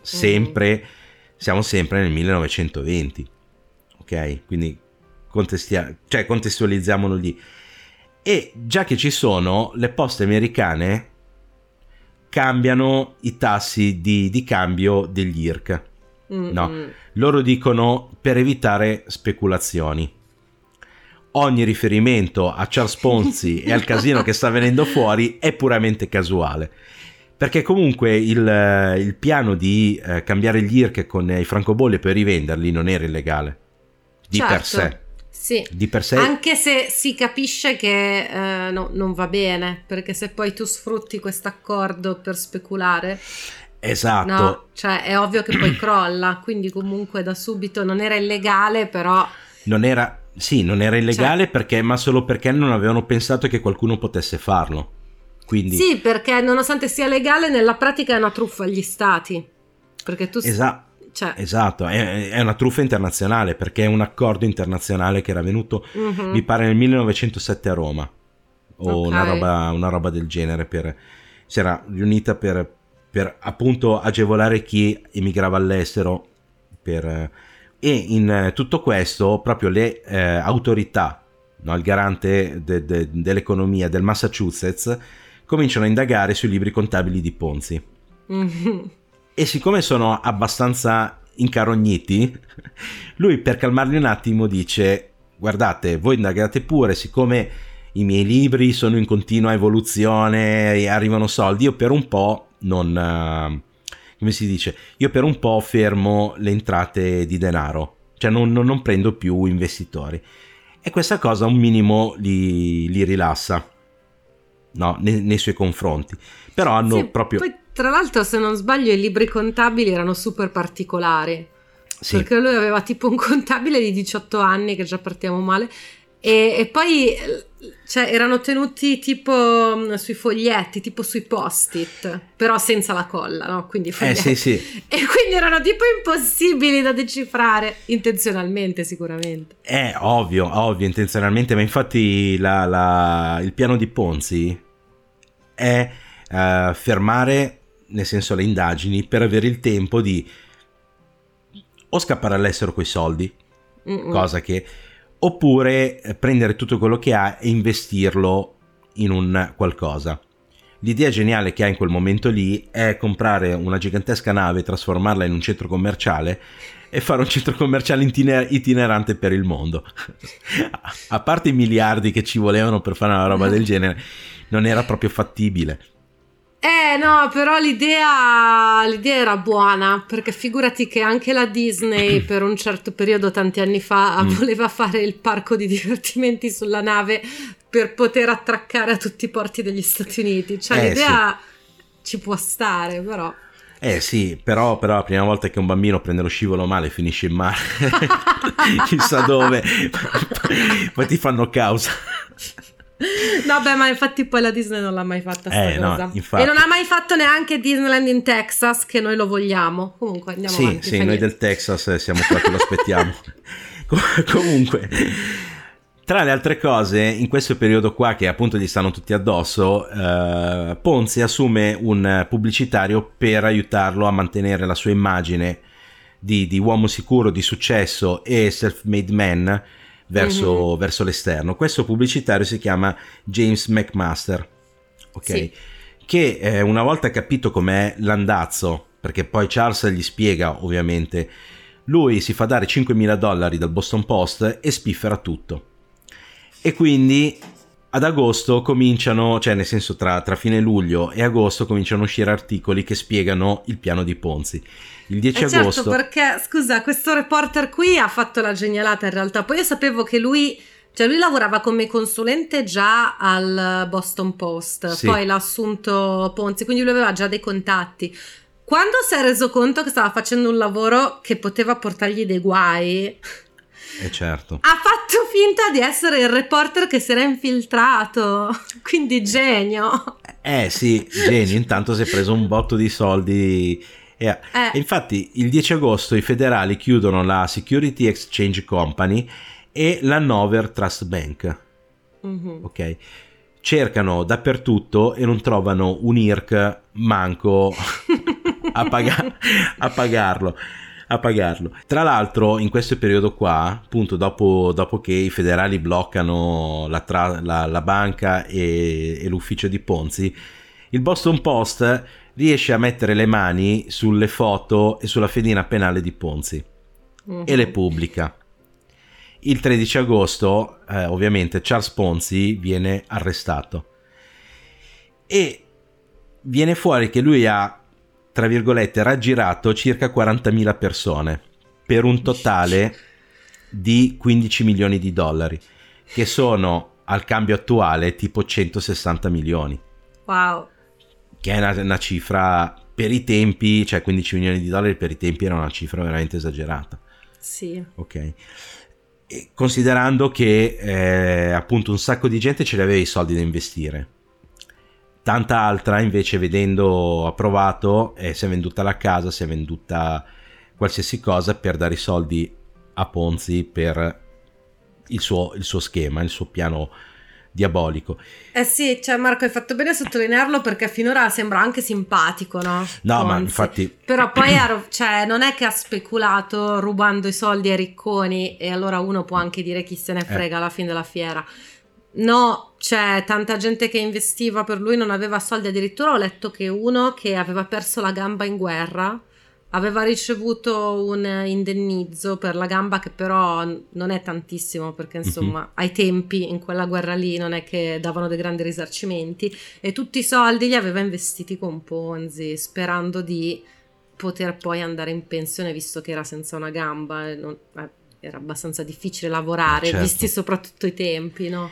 Sempre... Mm siamo sempre nel 1920, ok? Quindi contestia- cioè, contestualizziamolo lì. E già che ci sono, le poste americane cambiano i tassi di, di cambio degli IRC. No, loro dicono per evitare speculazioni. Ogni riferimento a Charles Ponzi e al casino che sta venendo fuori è puramente casuale perché comunque il, eh, il piano di eh, cambiare gli IRC con i francobolli e poi rivenderli non era illegale di certo. per sé. Sì, di per sé. Anche se si capisce che eh, no, non va bene, perché se poi tu sfrutti questo accordo per speculare, esatto, no, cioè è ovvio che poi *clears throat* crolla, quindi comunque da subito non era illegale, però non era sì, non era illegale cioè, perché ma solo perché non avevano pensato che qualcuno potesse farlo. Quindi... Sì, perché nonostante sia legale, nella pratica è una truffa agli stati. Perché tu... Esatto. Cioè... Esatto, è, è, una truffa internazionale perché è un accordo internazionale che era venuto, uh-huh. mi pare, nel 1907 a Roma o okay. una, roba, una, roba, del genere. Per, si era riunita per, per, appunto agevolare chi emigrava all'estero. Per, e in tutto questo, proprio le eh, autorità, no, il garante de, de, dell'economia del Massachusetts, cominciano a indagare sui libri contabili di Ponzi. Mm-hmm. E siccome sono abbastanza incarogniti, lui per calmarli un attimo dice guardate, voi indagate pure, siccome i miei libri sono in continua evoluzione e arrivano soldi, io per un po' non... Uh, come si dice? Io per un po' fermo le entrate di denaro, cioè non, non, non prendo più investitori. E questa cosa un minimo li, li rilassa no, nei, nei, suoi confronti. Però hanno sì, proprio... Poi, tra l'altro, se non sbaglio, i libri contabili erano super particolari. Sì. Perché lui aveva tipo un contabile di 18 anni, che già partiamo male, e, e poi cioè, erano tenuti tipo mm, sui foglietti, tipo sui post-it, però senza la colla, no? Quindi eh, sì, sì. *laughs* E quindi erano tipo impossibili da decifrare, intenzionalmente sicuramente. È ovvio, ovvio, intenzionalmente, ma infatti la, la, il piano di Ponzi è uh, fermare, nel senso le indagini, per avere il tempo di o scappare all'estero coi soldi, Mm-mm. cosa che... Oppure eh, prendere tutto quello che ha e investirlo in un qualcosa. L'idea geniale che ha in quel momento lì è comprare una gigantesca nave, trasformarla in un centro commerciale e fare un centro commerciale itiner- itinerante per il mondo. *laughs* A parte i miliardi che ci volevano per fare una roba del genere, non era proprio fattibile. Eh no, però l'idea, l'idea, era buona, perché figurati che anche la Disney *clears throat* per un certo periodo, tanti anni fa, mm. voleva fare il parco di divertimenti sulla nave per poter attraccare a tutti i porti degli Stati Uniti. Cioè eh, l'idea sì. ci può stare, però... Eh sì, però, però, la prima volta che un bambino prende lo scivolo male finisce in mare, *laughs* *laughs* chissà dove, *laughs* poi ti fanno causa. No, beh, ma infatti poi la Disney non l'ha mai fatta eh, cosa. No, e non ha mai fatto neanche Disneyland in Texas, che noi lo vogliamo. Comunque andiamo sì, avanti. Sì, noi niente. del Texas siamo qua che lo aspettiamo. *laughs* Comunque, tra le altre cose, in questo periodo qua, che appunto gli stanno tutti addosso, eh, Ponzi assume un pubblicitario per aiutarlo a mantenere la sua immagine di, di uomo sicuro, di successo e self-made man verso, mm-hmm. verso l'esterno. Questo pubblicitario si chiama James McMaster, ok? Sì. Che eh, una volta capito com'è l'andazzo, perché poi Charles gli spiega ovviamente, lui si fa dare 5.000 dollari dal Boston Post e spiffera tutto. E quindi ad agosto cominciano, cioè nel senso tra, tra, fine luglio e agosto cominciano a uscire articoli che spiegano il piano di Ponzi. Il 10 eh certo, agosto... Certo, perché scusa, questo reporter qui ha fatto la genialata in realtà. Poi io sapevo che lui, cioè lui lavorava come consulente già al Boston Post, sì. poi l'ha assunto Ponzi, quindi lui aveva già dei contatti. Quando si è reso conto che stava facendo un lavoro che poteva portargli dei guai, eh certo. Ha fatto finta di essere il reporter che si era infiltrato, *laughs* quindi genio. Eh sì, genio, intanto si è preso un botto di soldi. E, eh. infatti il 10 agosto i federali chiudono la Security Exchange Company e la Nover Trust Bank. Mm-hmm. Ok? Cercano dappertutto e non trovano un IRC manco *laughs* a, paga- a pagarlo a pagarlo. Tra l'altro, in questo periodo qua, appunto, dopo, dopo che i federali bloccano la, tra- la, la banca e, e l'ufficio di Ponzi, il Boston Post riesce a mettere le mani sulle foto e sulla fedina penale di Ponzi uh-huh. e le pubblica. Il 13 agosto, eh, ovviamente, Charles Ponzi viene arrestato e viene fuori che lui ha tra virgolette, raggirato circa 40.000 persone per un totale di 15 milioni di dollari, che sono al cambio attuale tipo 160 milioni. Wow. Che è una, una cifra per i tempi, cioè 15 milioni di dollari per i tempi era una cifra veramente esagerata. Sì. Ok. E considerando che eh, appunto un sacco di gente ce li aveva i soldi da investire tanta altra invece vedendo approvato eh, si è venduta la casa, si è venduta qualsiasi cosa per dare i soldi a Ponzi per il suo, il suo schema, il suo piano diabolico. Eh sì, cioè Marco hai fatto bene a sottolinearlo perché finora sembra anche simpatico, no? No, Ponzi. ma infatti... Però poi ha, cioè, non è che ha speculato rubando i soldi ai ricconi e allora uno può anche dire chi se ne eh. frega eh. alla fine della fiera. No, c'è tanta gente che investiva per lui, non aveva soldi. Addirittura ho letto che uno che aveva perso la gamba in guerra aveva ricevuto un indennizzo per la gamba che però non è tantissimo perché mhm. insomma mm-hmm. ai tempi in quella guerra lì non è che davano dei grandi risarcimenti e tutti i soldi li aveva investiti con Ponzi sperando di poter poi andare in pensione visto che era senza una gamba non, eh, era abbastanza difficile lavorare certo. visti soprattutto i tempi no?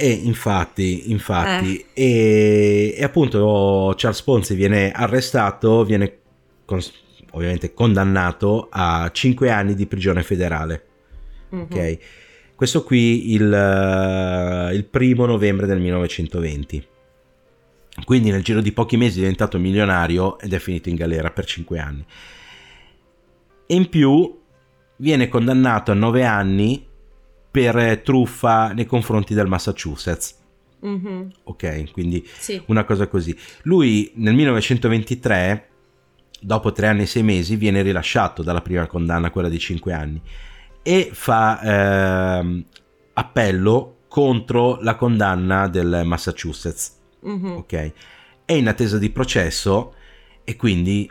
E infatti, infatti, eh. e, e, appunto Charles Ponzi viene arrestato, viene cons- ovviamente condannato a 5 anni di prigione federale. Mm-hmm. Ok, questo qui il, il primo novembre del 1920. Quindi nel giro di pochi mesi è diventato milionario ed è finito in galera per 5 anni. E in più viene condannato a 9 anni per truffa nei confronti del Massachusetts. Mm-hmm. Ok, quindi sì. una cosa così. Lui nel 1923, dopo tre anni e sei mesi, viene rilasciato dalla prima condanna, quella di cinque anni, e fa eh, appello contro la condanna del Massachusetts. Mm-hmm. Ok? È in attesa di processo e quindi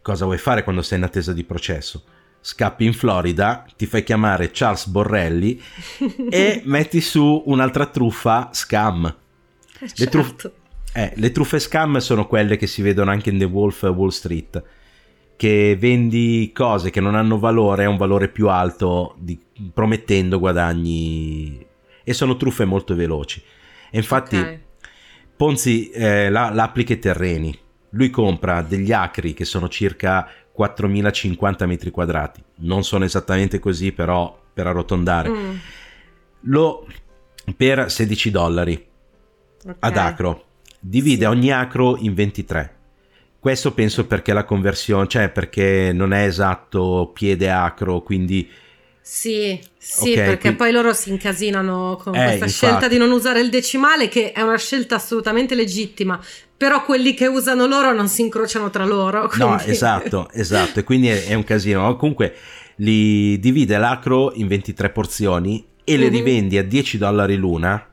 cosa vuoi fare quando sei in attesa di processo? Scappi in Florida, ti fai chiamare Charles Borrelli *laughs* e metti su un'altra truffa scam. Eh, certo. Le, truff- eh, le truffe scam sono quelle che si vedono anche in The Wolf Wall Street che vendi cose che non hanno valore a un valore più alto di, promettendo guadagni e sono truffe molto veloci e infatti okay. Ponzi eh, la, l'applica i terreni lui compra degli acri che sono circa 4050 metri quadrati non sono esattamente così però per arrotondare mm. lo per 16 dollari okay. ad acro divide sì. ogni acro in 23 questo penso perché la conversione, cioè perché non è esatto piede acro, quindi... Sì, sì, okay, perché quindi... poi loro si incasinano con eh, questa infatti. scelta di non usare il decimale, che è una scelta assolutamente legittima, però quelli che usano loro non si incrociano tra loro. Quindi... No, esatto, esatto, e quindi è, è un casino. Comunque li divide l'acro in 23 porzioni e le mm-hmm. rivendi a 10 dollari l'una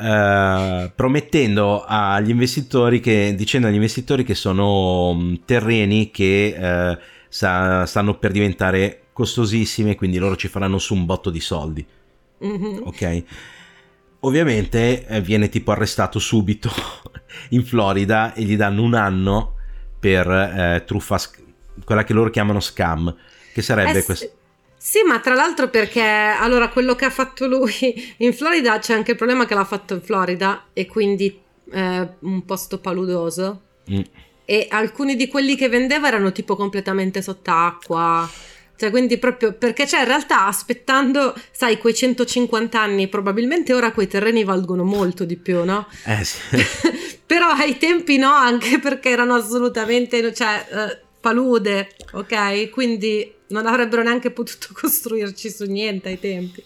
Uh, promettendo agli investitori che dicendo agli investitori che sono um, terreni che uh, sa, stanno per diventare costosissimi quindi loro ci faranno su un botto di soldi mm-hmm. ok ovviamente eh, viene tipo arrestato subito *laughs* in Florida e gli danno un anno per eh, truffa quella che loro chiamano scam che sarebbe eh, questa sì, ma tra l'altro perché allora quello che ha fatto lui *laughs* in Florida c'è anche il problema che l'ha fatto in Florida e quindi eh, un posto paludoso. Mm. E alcuni di quelli che vendeva erano tipo completamente sott'acqua. Cioè, quindi proprio perché c'è cioè, in realtà aspettando, sai, quei 150 anni, probabilmente ora quei terreni valgono molto di più, no? Eh sì. *laughs* Però ai tempi no, anche perché erano assolutamente, cioè, eh, palude, ok? Quindi non avrebbero neanche potuto *laughs* costruirci su niente ai tempi.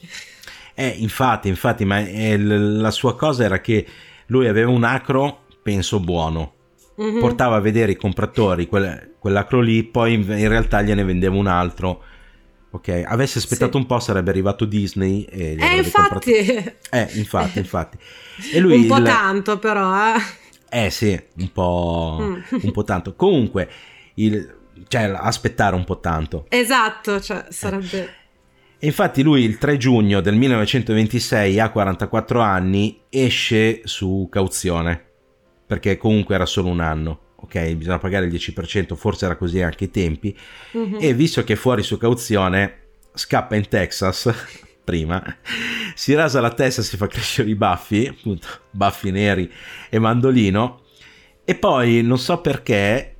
Eh, infatti, infatti, ma eh, la sua cosa era che lui aveva un acro, penso buono. Mm-hmm. Portava a vedere i compratori quel, quell'acro lì, poi in, realtà gliene vendeva un altro. Ok, avesse aspettato sì. un po' sarebbe arrivato Disney e eh, infatti. Eh, infatti, infatti. E lui *laughs* un po' il... tanto però, eh. Eh sì, un po', mm. un po' tanto. Comunque, il, cioè aspettare un po' tanto. Esatto, cioè sarebbe... E infatti lui il 3 giugno del 1926 a 44 anni esce su cauzione, perché comunque era solo un anno, ok? Bisogna pagare il 10%, forse era così anche ai tempi, mm-hmm. e visto che è fuori su cauzione scappa in Texas *laughs* prima, si rasa la testa, si fa crescere i baffi, appunto, baffi neri e mandolino, e poi non so perché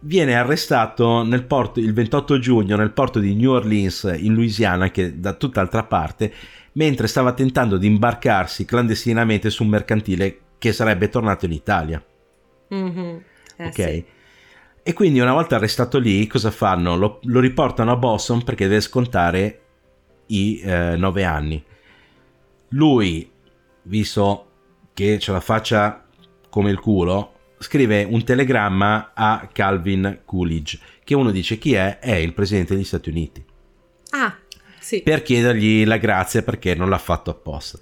viene arrestato nel porto, il 28 giugno nel porto di New Orleans in Louisiana, che da tutt'altra parte, mentre stava tentando di imbarcarsi clandestinamente su un mercantile che sarebbe tornato in Italia. Mm-hmm. Eh, ok. Sì. E quindi una volta arrestato lì, cosa fanno? Lo, lo riportano a Boston perché deve scontare i eh, nove anni. Lui, visto che ce la faccia come il culo, scrive un telegramma a Calvin Coolidge, che uno dice chi è? È il presidente degli Stati Uniti. Ah, sì. Per chiedergli la grazia perché non l'ha fatto apposta.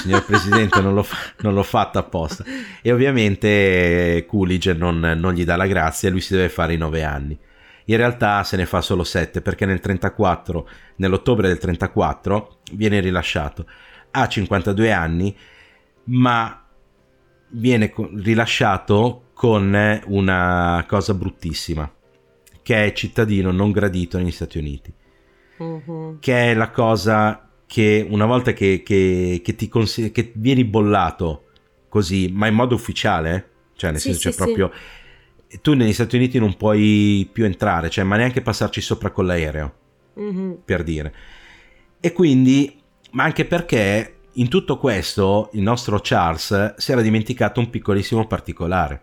Signor Presidente, non, l'ho non, l'ho fatto apposta. E ovviamente Coolidge non, non gli dà la grazia e lui si deve fare i nove anni. In realtà se ne fa solo sette perché nel 34, nell'ottobre del 34 viene rilasciato. Ha 52 anni, ma viene rilasciato con una cosa bruttissima, che è cittadino non gradito negli Stati Uniti. Uh-huh. Che è la cosa che una volta che, che, che ti consigli, che vieni bollato così, ma in modo ufficiale, cioè nel sì, senso sì, c'è proprio... Tu negli Stati Uniti non puoi più entrare, cioè, ma neanche passarci sopra con l'aereo, uh-huh. per dire. E quindi, ma anche perché in tutto questo il nostro Charles si era dimenticato un piccolissimo particolare.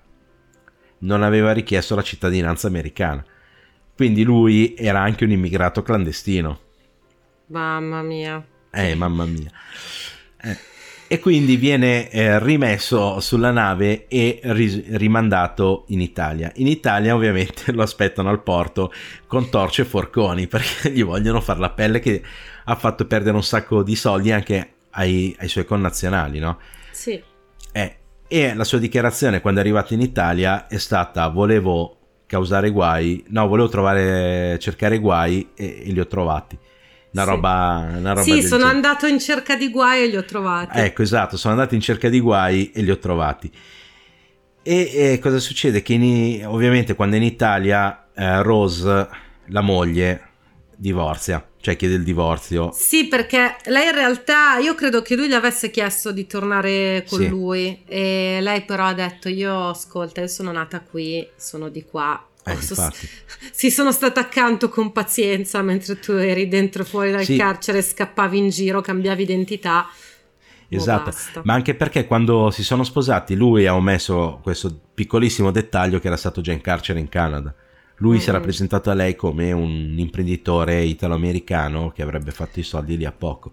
Non aveva richiesto la cittadinanza americana. Quindi lui era anche un immigrato clandestino. Mamma mia. Eh, mamma mia. Eh. e quindi viene eh, rimesso sulla nave e ris- rimandato in Italia. In Italia ovviamente *laughs* lo aspettano al porto con torce e forconi *laughs* perché gli vogliono fare la pelle che ha fatto perdere un sacco di soldi anche ai, ai suoi connazionali, no? Sì. Eh, e la sua dichiarazione quando è arrivato in Italia è stata volevo causare guai, no, volevo trovare, cercare guai e, e li ho trovati. Una Sì. roba, una roba Sì, sono genere. andato in cerca di guai e li ho trovati. Ecco, esatto, sono andato in cerca di guai e li ho trovati. E, e cosa succede? Che in- ovviamente quando è in Italia eh, Rose, la moglie, divorzia, cioè chiede il divorzio. Sì, perché lei in realtà, io credo che lui gli avesse chiesto di tornare con Sì. lui e lei però ha detto io ascolta, io sono nata qui, sono di qua. Eh, Oh, so- sì, sono stata accanto con pazienza mentre tu eri dentro fuori dal Sì. carcere, scappavi in giro, cambiavi identità. Oh, Esatto, basta. ma anche perché quando si sono sposati lui ha omesso questo piccolissimo dettaglio che era stato già in carcere in Canada. Lui si era Mm. presentato a lei come un imprenditore italo-americano che avrebbe fatto i soldi lì a poco.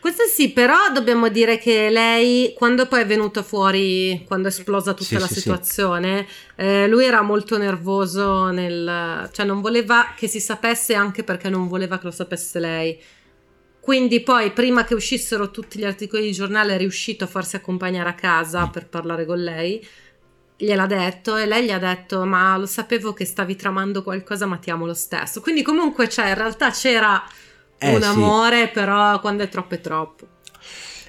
Questo sì, però dobbiamo dire che lei, quando poi è venuta fuori, quando è esplosa tutta Sì, la sì, sì. situazione, eh, lui era molto nervoso nel... cioè non voleva che si sapesse anche perché non voleva che lo sapesse lei. Quindi poi, prima che uscissero tutti gli articoli di giornale, è riuscito a farsi accompagnare a casa per parlare con lei. Gliel'ha detto e lei gli ha detto: Ma lo sapevo che stavi tramando qualcosa, ma ti amo lo stesso. Quindi, comunque, cioè, in realtà c'era Eh, un sì. amore, però quando è troppo è troppo.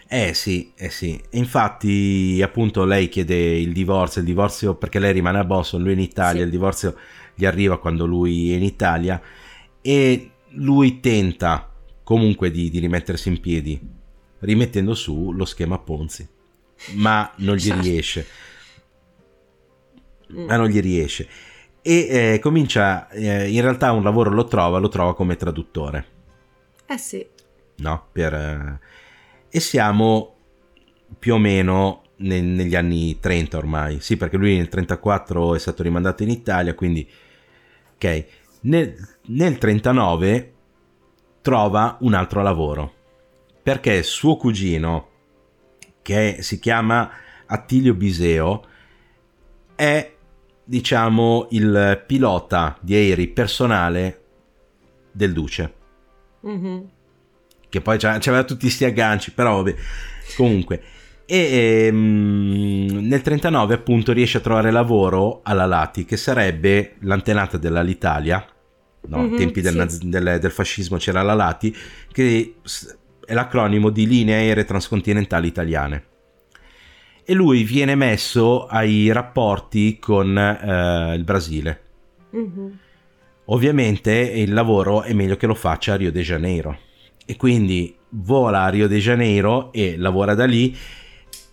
Eh sì, eh sì. Infatti, appunto, lei chiede il divorzio, il divorzio perché lei rimane a Boston, lui è in Italia, Sì. il divorzio gli arriva quando lui è in Italia e lui tenta comunque di, di rimettersi in piedi, rimettendo su lo schema Ponzi, ma non gli *laughs* Certo. riesce, Mm. ma non gli riesce. E eh, comincia, eh, in realtà un lavoro lo trova, lo trova come traduttore Eh sì. no? Per, eh, e siamo più o meno ne- negli anni 30 ormai, sì perché lui nel 34 è stato rimandato in Italia, quindi ok, nel, nel 39 trova un altro lavoro, perché suo cugino, che si chiama Attilio Biseo, è diciamo il pilota di aerei personale del Duce Mhm. che poi c'aveva tutti sti agganci, però vabbè, comunque. E ehm, nel 39 appunto riesce a trovare lavoro alla Lati, che sarebbe l'antenata dell'Alitalia, no? ai Mhm, tempi del, sì. naz- del- del fascismo c'era la Lati, che è l'acronimo di linee aeree transcontinentali italiane. E lui viene messo ai rapporti con eh, il Brasile. Mhm. Ovviamente il lavoro è meglio che lo faccia a Rio de Janeiro e quindi vola a Rio de Janeiro e lavora da lì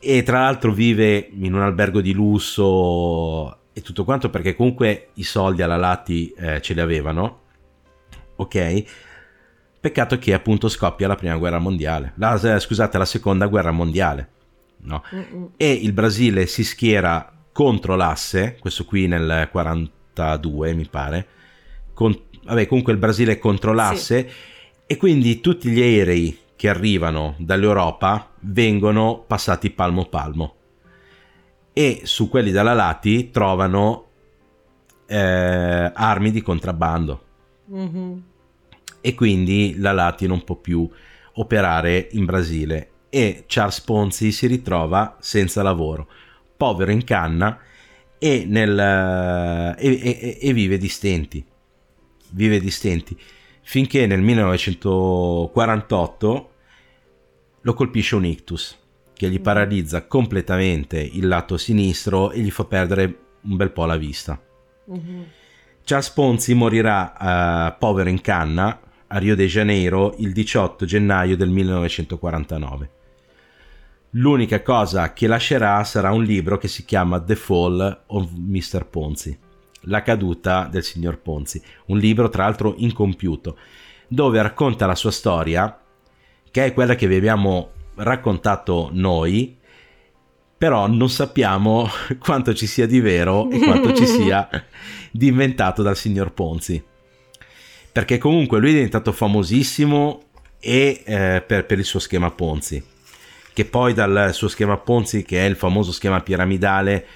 e tra l'altro vive in un albergo di lusso e tutto quanto perché comunque i soldi alla Lati eh, ce li avevano, ok? Peccato che appunto scoppia la prima guerra mondiale, la, eh, scusate la seconda guerra mondiale, no? E il Brasile si schiera contro l'asse, questo qui nel 42 mi pare, con- vabbè comunque il Brasile è contro l'asse e quindi tutti gli aerei che arrivano dall'Europa vengono passati palmo palmo. E su quelli dalla Lati trovano eh, armi di contrabbando. Mhm. e quindi la Lati non può più operare in Brasile. E Charles Ponzi si ritrova senza lavoro, povero in canna e, nel, e, e- e vive di stenti, vive di stenti, finché nel 1948 lo colpisce un ictus che gli paralizza completamente il lato sinistro e gli fa perdere un bel po' la vista. Mhm. Charles Ponzi morirà eh, povero in canna a Rio de Janeiro il 18 gennaio del 1949. L'unica cosa che lascerà sarà un libro che si chiama The Fall of Mr. Ponzi, la caduta del signor Ponzi, un libro tra l'altro incompiuto, dove racconta la sua storia, che è quella che vi abbiamo raccontato noi, però non sappiamo *laughs* quanto ci sia di vero e quanto ci sia *laughs* di inventato dal signor Ponzi. Perché comunque lui è diventato famosissimo e, eh, per, per il suo schema Ponzi, che poi dal suo schema Ponzi, che è il famoso schema piramidale,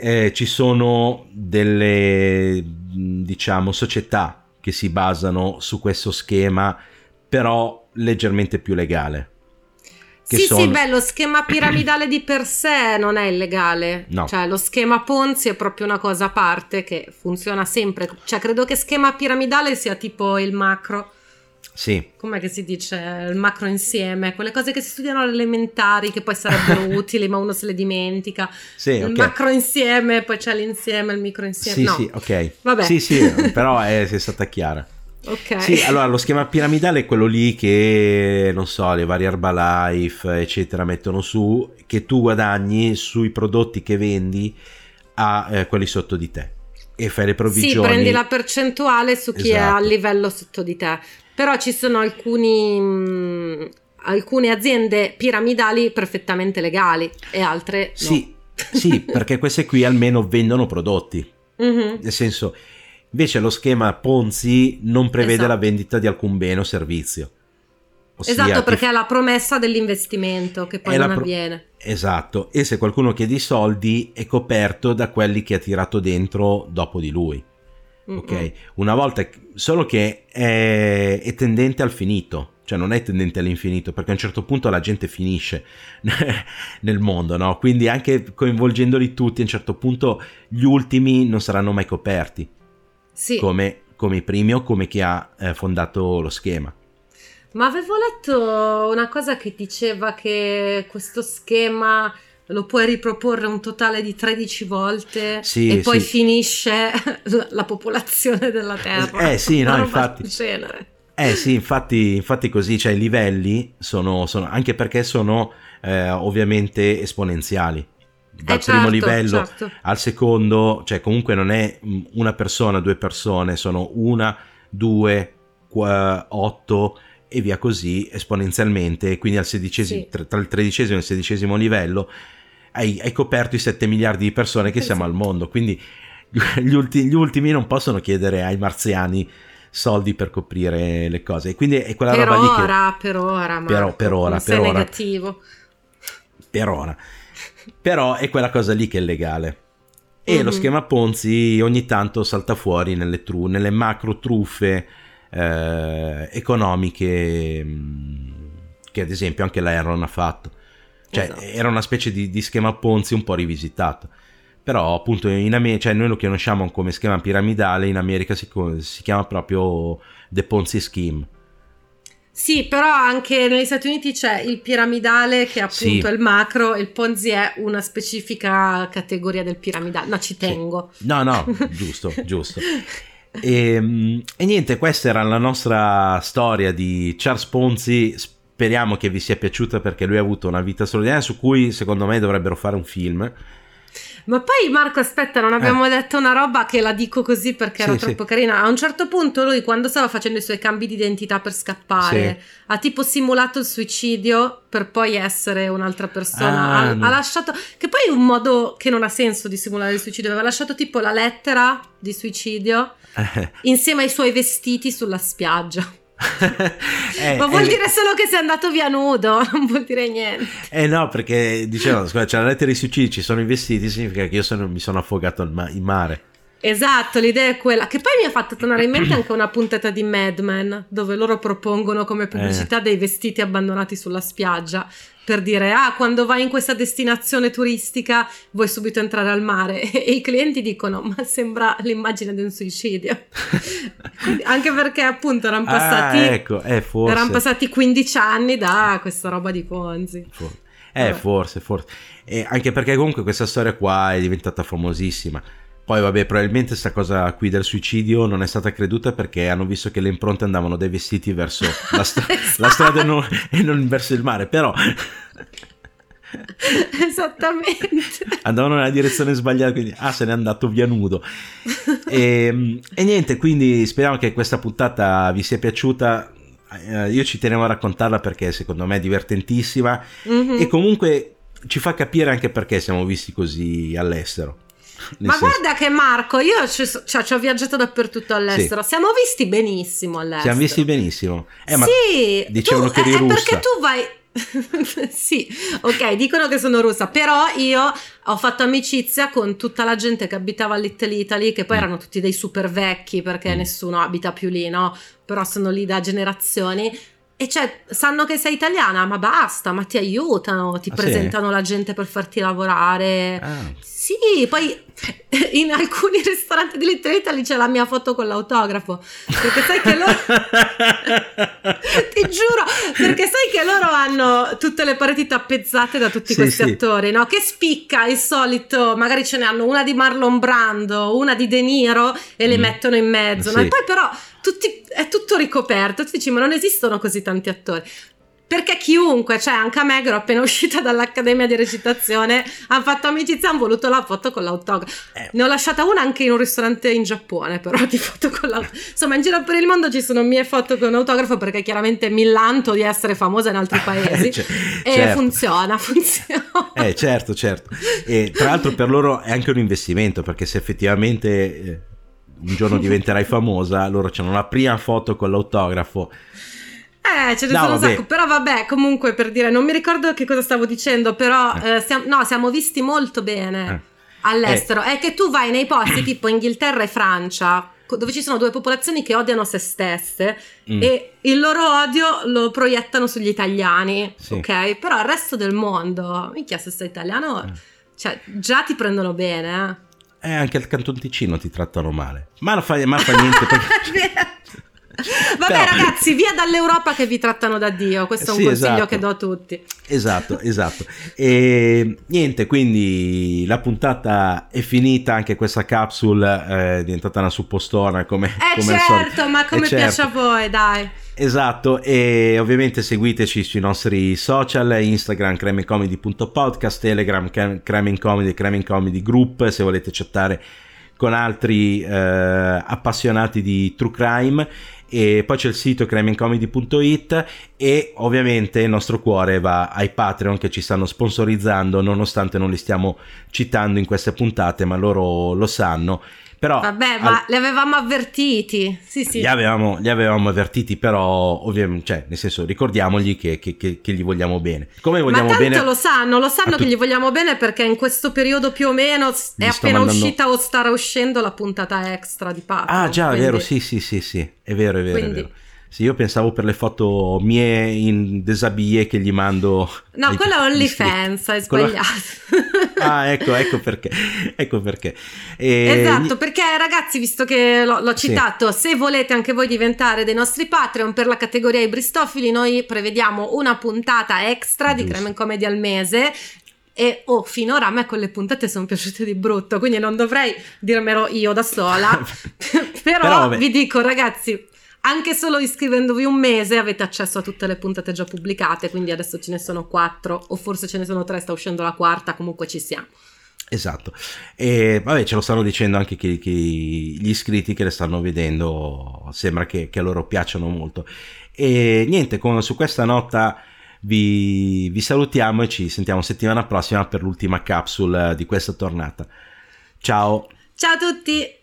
eh, ci sono delle diciamo società che si basano su questo schema, però leggermente più legale. Sì, sono... sì, beh, lo schema piramidale di per sé non è illegale. No. Cioè, lo schema Ponzi è proprio una cosa a parte che funziona sempre. Cioè, credo che schema piramidale sia tipo il macro sì. Com'è che si dice? Il macro insieme, quelle cose che si studiano alle elementari che poi sarebbero *laughs* utili, ma uno se le dimentica. Sì, il okay. macro insieme, poi c'è l'insieme, il micro insieme. Sì, no. sì, ok. Vabbè. Sì, sì, però è, è stata chiara. Ok. Sì, allora lo schema piramidale è quello lì che, non so, le varie Herbalife, eccetera, mettono su, che tu guadagni sui prodotti che vendi a eh, quelli sotto di te e fai le provvigioni. Sì, prendi la percentuale su chi esatto. è a livello sotto di te. Però ci sono alcuni, mh, alcune aziende piramidali perfettamente legali e altre sì, no. sì, *laughs* perché queste qui almeno vendono prodotti. Mm-hmm. Nel senso, invece lo schema Ponzi non prevede Esatto. la vendita di alcun bene o servizio. Ossia, esatto, perché è la promessa dell'investimento che poi non pro- avviene. Esatto, e se qualcuno chiede i soldi è coperto da quelli che ha tirato dentro dopo di lui. Ok, una volta solo che è, è tendente al finito, cioè non è tendente all'infinito, perché a un certo punto la gente finisce *laughs* nel mondo, no? Quindi anche coinvolgendoli tutti, a un certo punto gli ultimi non saranno mai coperti, Sì, come, come i primi o come chi ha eh, fondato lo schema. ma avevo letto una cosa che diceva che questo schema lo puoi riproporre un totale di 13 volte Sì, e poi sì. finisce *laughs* la, la popolazione della Terra. Eh, sì, no, infatti. Eh sì, infatti, infatti così, cioè i livelli sono, sono anche perché sono eh, ovviamente esponenziali. Dal Eh, primo certo, livello certo. al secondo, cioè comunque non è mh, una persona, due persone, sono una, due, qua- otto e via così esponenzialmente. Quindi al sedicesimo, Sì. tra, tra il tredicesimo e il sedicesimo livello hai, hai coperto i 7 miliardi di persone che siamo al mondo. Quindi gli, ulti- gli ultimi non possono chiedere ai marziani soldi per coprire le cose. E quindi è quella Per roba lì che ora, per ora, Per- Marco, per ora, non sei per ora. negativo. per ora. Però è quella cosa lì che è legale. E lo Mhm. schema Ponzi ogni tanto salta fuori nelle, tru- nelle macro truffe eh, economiche mh, che ad esempio anche la Enron ha fatto. Cioè Esatto. era una specie di, di schema Ponzi un po' rivisitato. Però appunto in America, cioè noi lo conosciamo come schema piramidale, in America si, si chiama proprio The Ponzi Scheme. Sì, però anche negli Stati Uniti c'è il piramidale che è appunto Sì. il macro e il Ponzi è una specifica categoria del piramidale. No, ci tengo. No, no, *laughs* giusto, giusto. E, mm, e niente, questa era la nostra storia di Charles Ponzi. Speriamo che vi sia piaciuta perché lui ha avuto una vita straordinaria su cui secondo me dovrebbero fare un film. Ma poi Marco, aspetta, non abbiamo detto una roba che la dico così perché era Eh. Sì, troppo sì. carina. A un certo punto lui quando stava facendo i suoi cambi di identità per scappare, ha tipo simulato il suicidio per poi essere un'altra persona. Ah, ha, no. ha lasciato che poi è un modo che non ha senso di simulare il suicidio, aveva lasciato tipo la lettera di suicidio insieme ai suoi vestiti sulla spiaggia. Eh, Ma vuol eh, dire solo che sei andato via nudo, *laughs* non vuol dire niente. Eh no, perché dicevano, scusa, c'è la lettera di suicidio, ci sono i vestiti, significa che io sono- mi sono affogato in mare. Esatto, l'idea è quella. Che poi mi ha fatto tornare in mente anche una puntata di Mad Men, dove loro propongono come pubblicità dei vestiti abbandonati sulla spiaggia. Per dire, ah, quando vai in questa destinazione turistica vuoi subito entrare al mare. *laughs* E i clienti dicono, ma sembra l'immagine di un suicidio. *laughs* Anche perché appunto erano passati, Ah, ecco, eh, erano passati 15 anni da questa roba di Ponzi. For- Eh, Vabbè. forse, forse. E anche perché comunque questa storia qua è diventata famosissima. Poi, vabbè, probabilmente questa cosa qui del suicidio non è stata creduta perché hanno visto che le impronte andavano dai vestiti verso la, stra- Esatto. *laughs* la strada e non, e non verso il mare. Però Esattamente. *laughs* andavano nella direzione sbagliata, quindi ah, se n'è andato via nudo. E, e niente, quindi speriamo che questa puntata vi sia piaciuta. Eh, io ci tenevo a raccontarla perché secondo me è divertentissima Mhm. e comunque ci fa capire anche perché siamo visti così all'estero. Ma senso, guarda che Marco, io ci, cioè, ci ho viaggiato dappertutto all'estero, siamo visti benissimo all'estero. siamo visti benissimo. Eh, sì, dicevano tu- che eri è russa. perché tu vai, *laughs* sì, ok, dicono che sono russa, però io ho fatto amicizia con tutta la gente che abitava a Little Italy, che poi mm. erano tutti dei super vecchi perché mm. nessuno abita più lì, no? Però sono lì da generazioni e cioè, sanno che sei italiana, ma basta, ma ti aiutano, ti ah, presentano sì? la gente per farti lavorare. Ah. Sì, poi *laughs* in alcuni *laughs* ristoranti di Little Italy c'è la mia foto con l'autografo. Perché sai che loro. *laughs* ti giuro, perché sai che loro hanno tutte le pareti tappezzate da tutti sì, questi sì. attori, no? Che spicca il solito, magari ce ne hanno una di Marlon Brando, una di De Niro e le mm. mettono in mezzo, no? E poi però tutti, è tutto ricoperto. Tu dici, ma non esistono così tanti attori. Perché chiunque, cioè anche a me che ero appena *laughs* uscita dall'accademia di recitazione, hanno fatto amicizia, hanno voluto la foto con l'autografo. Eh. Ne ho lasciata una anche in un ristorante in Giappone, però di foto con l'autografo. Insomma, in giro per il mondo ci sono mie foto con autografo perché chiaramente mi lanto di essere famosa in altri *laughs* paesi. cioè, e certo. funziona, *laughs* funziona. Eh, certo, certo. E tra l'altro per loro è anche un investimento perché se effettivamente... Eh un giorno diventerai famosa, loro hanno la prima foto con l'autografo. Eh, ce ne no, sono un sacco, però vabbè, comunque per dire, non mi ricordo che cosa stavo dicendo, però eh. Eh, siamo, no, siamo visti molto bene eh. all'estero. È che tu vai nei posti tipo Inghilterra e Francia, dove ci sono due popolazioni che odiano se stesse mm. e il loro odio lo proiettano sugli italiani, sì. ok? Però il resto del mondo, minchia, se sei italiano, eh. cioè già ti prendono bene, eh. Eh, anche al Canton Ticino ti trattano male. Ma non fa, ma fa niente. *laughs* Perché... Vabbè Però... ragazzi, via dall'Europa che vi trattano da Dio, questo è un sì, consiglio esatto. che do a tutti. Esatto, esatto. E niente, quindi la puntata è finita, anche questa capsule è diventata una suppostona come... Eh come certo, ma come eh, piace certo. a voi, dai. Esatto, e ovviamente seguiteci sui nostri social, Instagram cremencomedy.podcast, Telegram cremencomedy, cremencomedy group, se volete chattare con altri eh, appassionati di true crime e poi c'è il sito cremencomedy.it e ovviamente il nostro cuore va ai Patreon che ci stanno sponsorizzando nonostante non li stiamo citando in queste puntate ma loro lo sanno però, Vabbè, ma al... li avevamo avvertiti. Sì, sì. Li avevamo, li avevamo avvertiti, però ovviamente, cioè, nel senso, ricordiamogli che, che, che, che, gli vogliamo bene. Come vogliamo ma tanto bene? lo sanno, lo sanno che tu... gli vogliamo bene perché in questo periodo più o meno è appena mandando... uscita o starà uscendo la puntata extra di Patreon. Ah, già, quindi... è vero, sì, sì, sì, sì, è vero, è vero, quindi... è vero. Sì, io pensavo per le foto mie in desabille che gli mando. No, quella è OnlyFans, hai sbagliato. ah, ecco, ecco perché. Ecco perché. E... Esatto, perché ragazzi, visto che l'ho, l'ho citato, sì. se volete anche voi diventare dei nostri Patreon per la categoria i Bristofili, noi prevediamo una puntata extra Giusto. di Creme Comedy al mese e oh, finora a me quelle puntate sono piaciute di brutto, quindi non dovrei dirmelo io da sola. *laughs* *laughs* Però, Però vi dico, ragazzi, anche solo iscrivendovi un mese avete accesso a tutte le puntate già pubblicate, quindi adesso ce ne sono quattro o forse ce ne sono tre, sta uscendo la quarta, comunque ci siamo. Esatto, e vabbè ce lo stanno dicendo anche chi, chi, gli iscritti che le stanno vedendo, sembra che, che a loro piacciono molto. E niente, con, su questa nota vi, vi salutiamo e ci sentiamo settimana prossima per l'ultima capsule di questa tornata. Ciao! Ciao a tutti!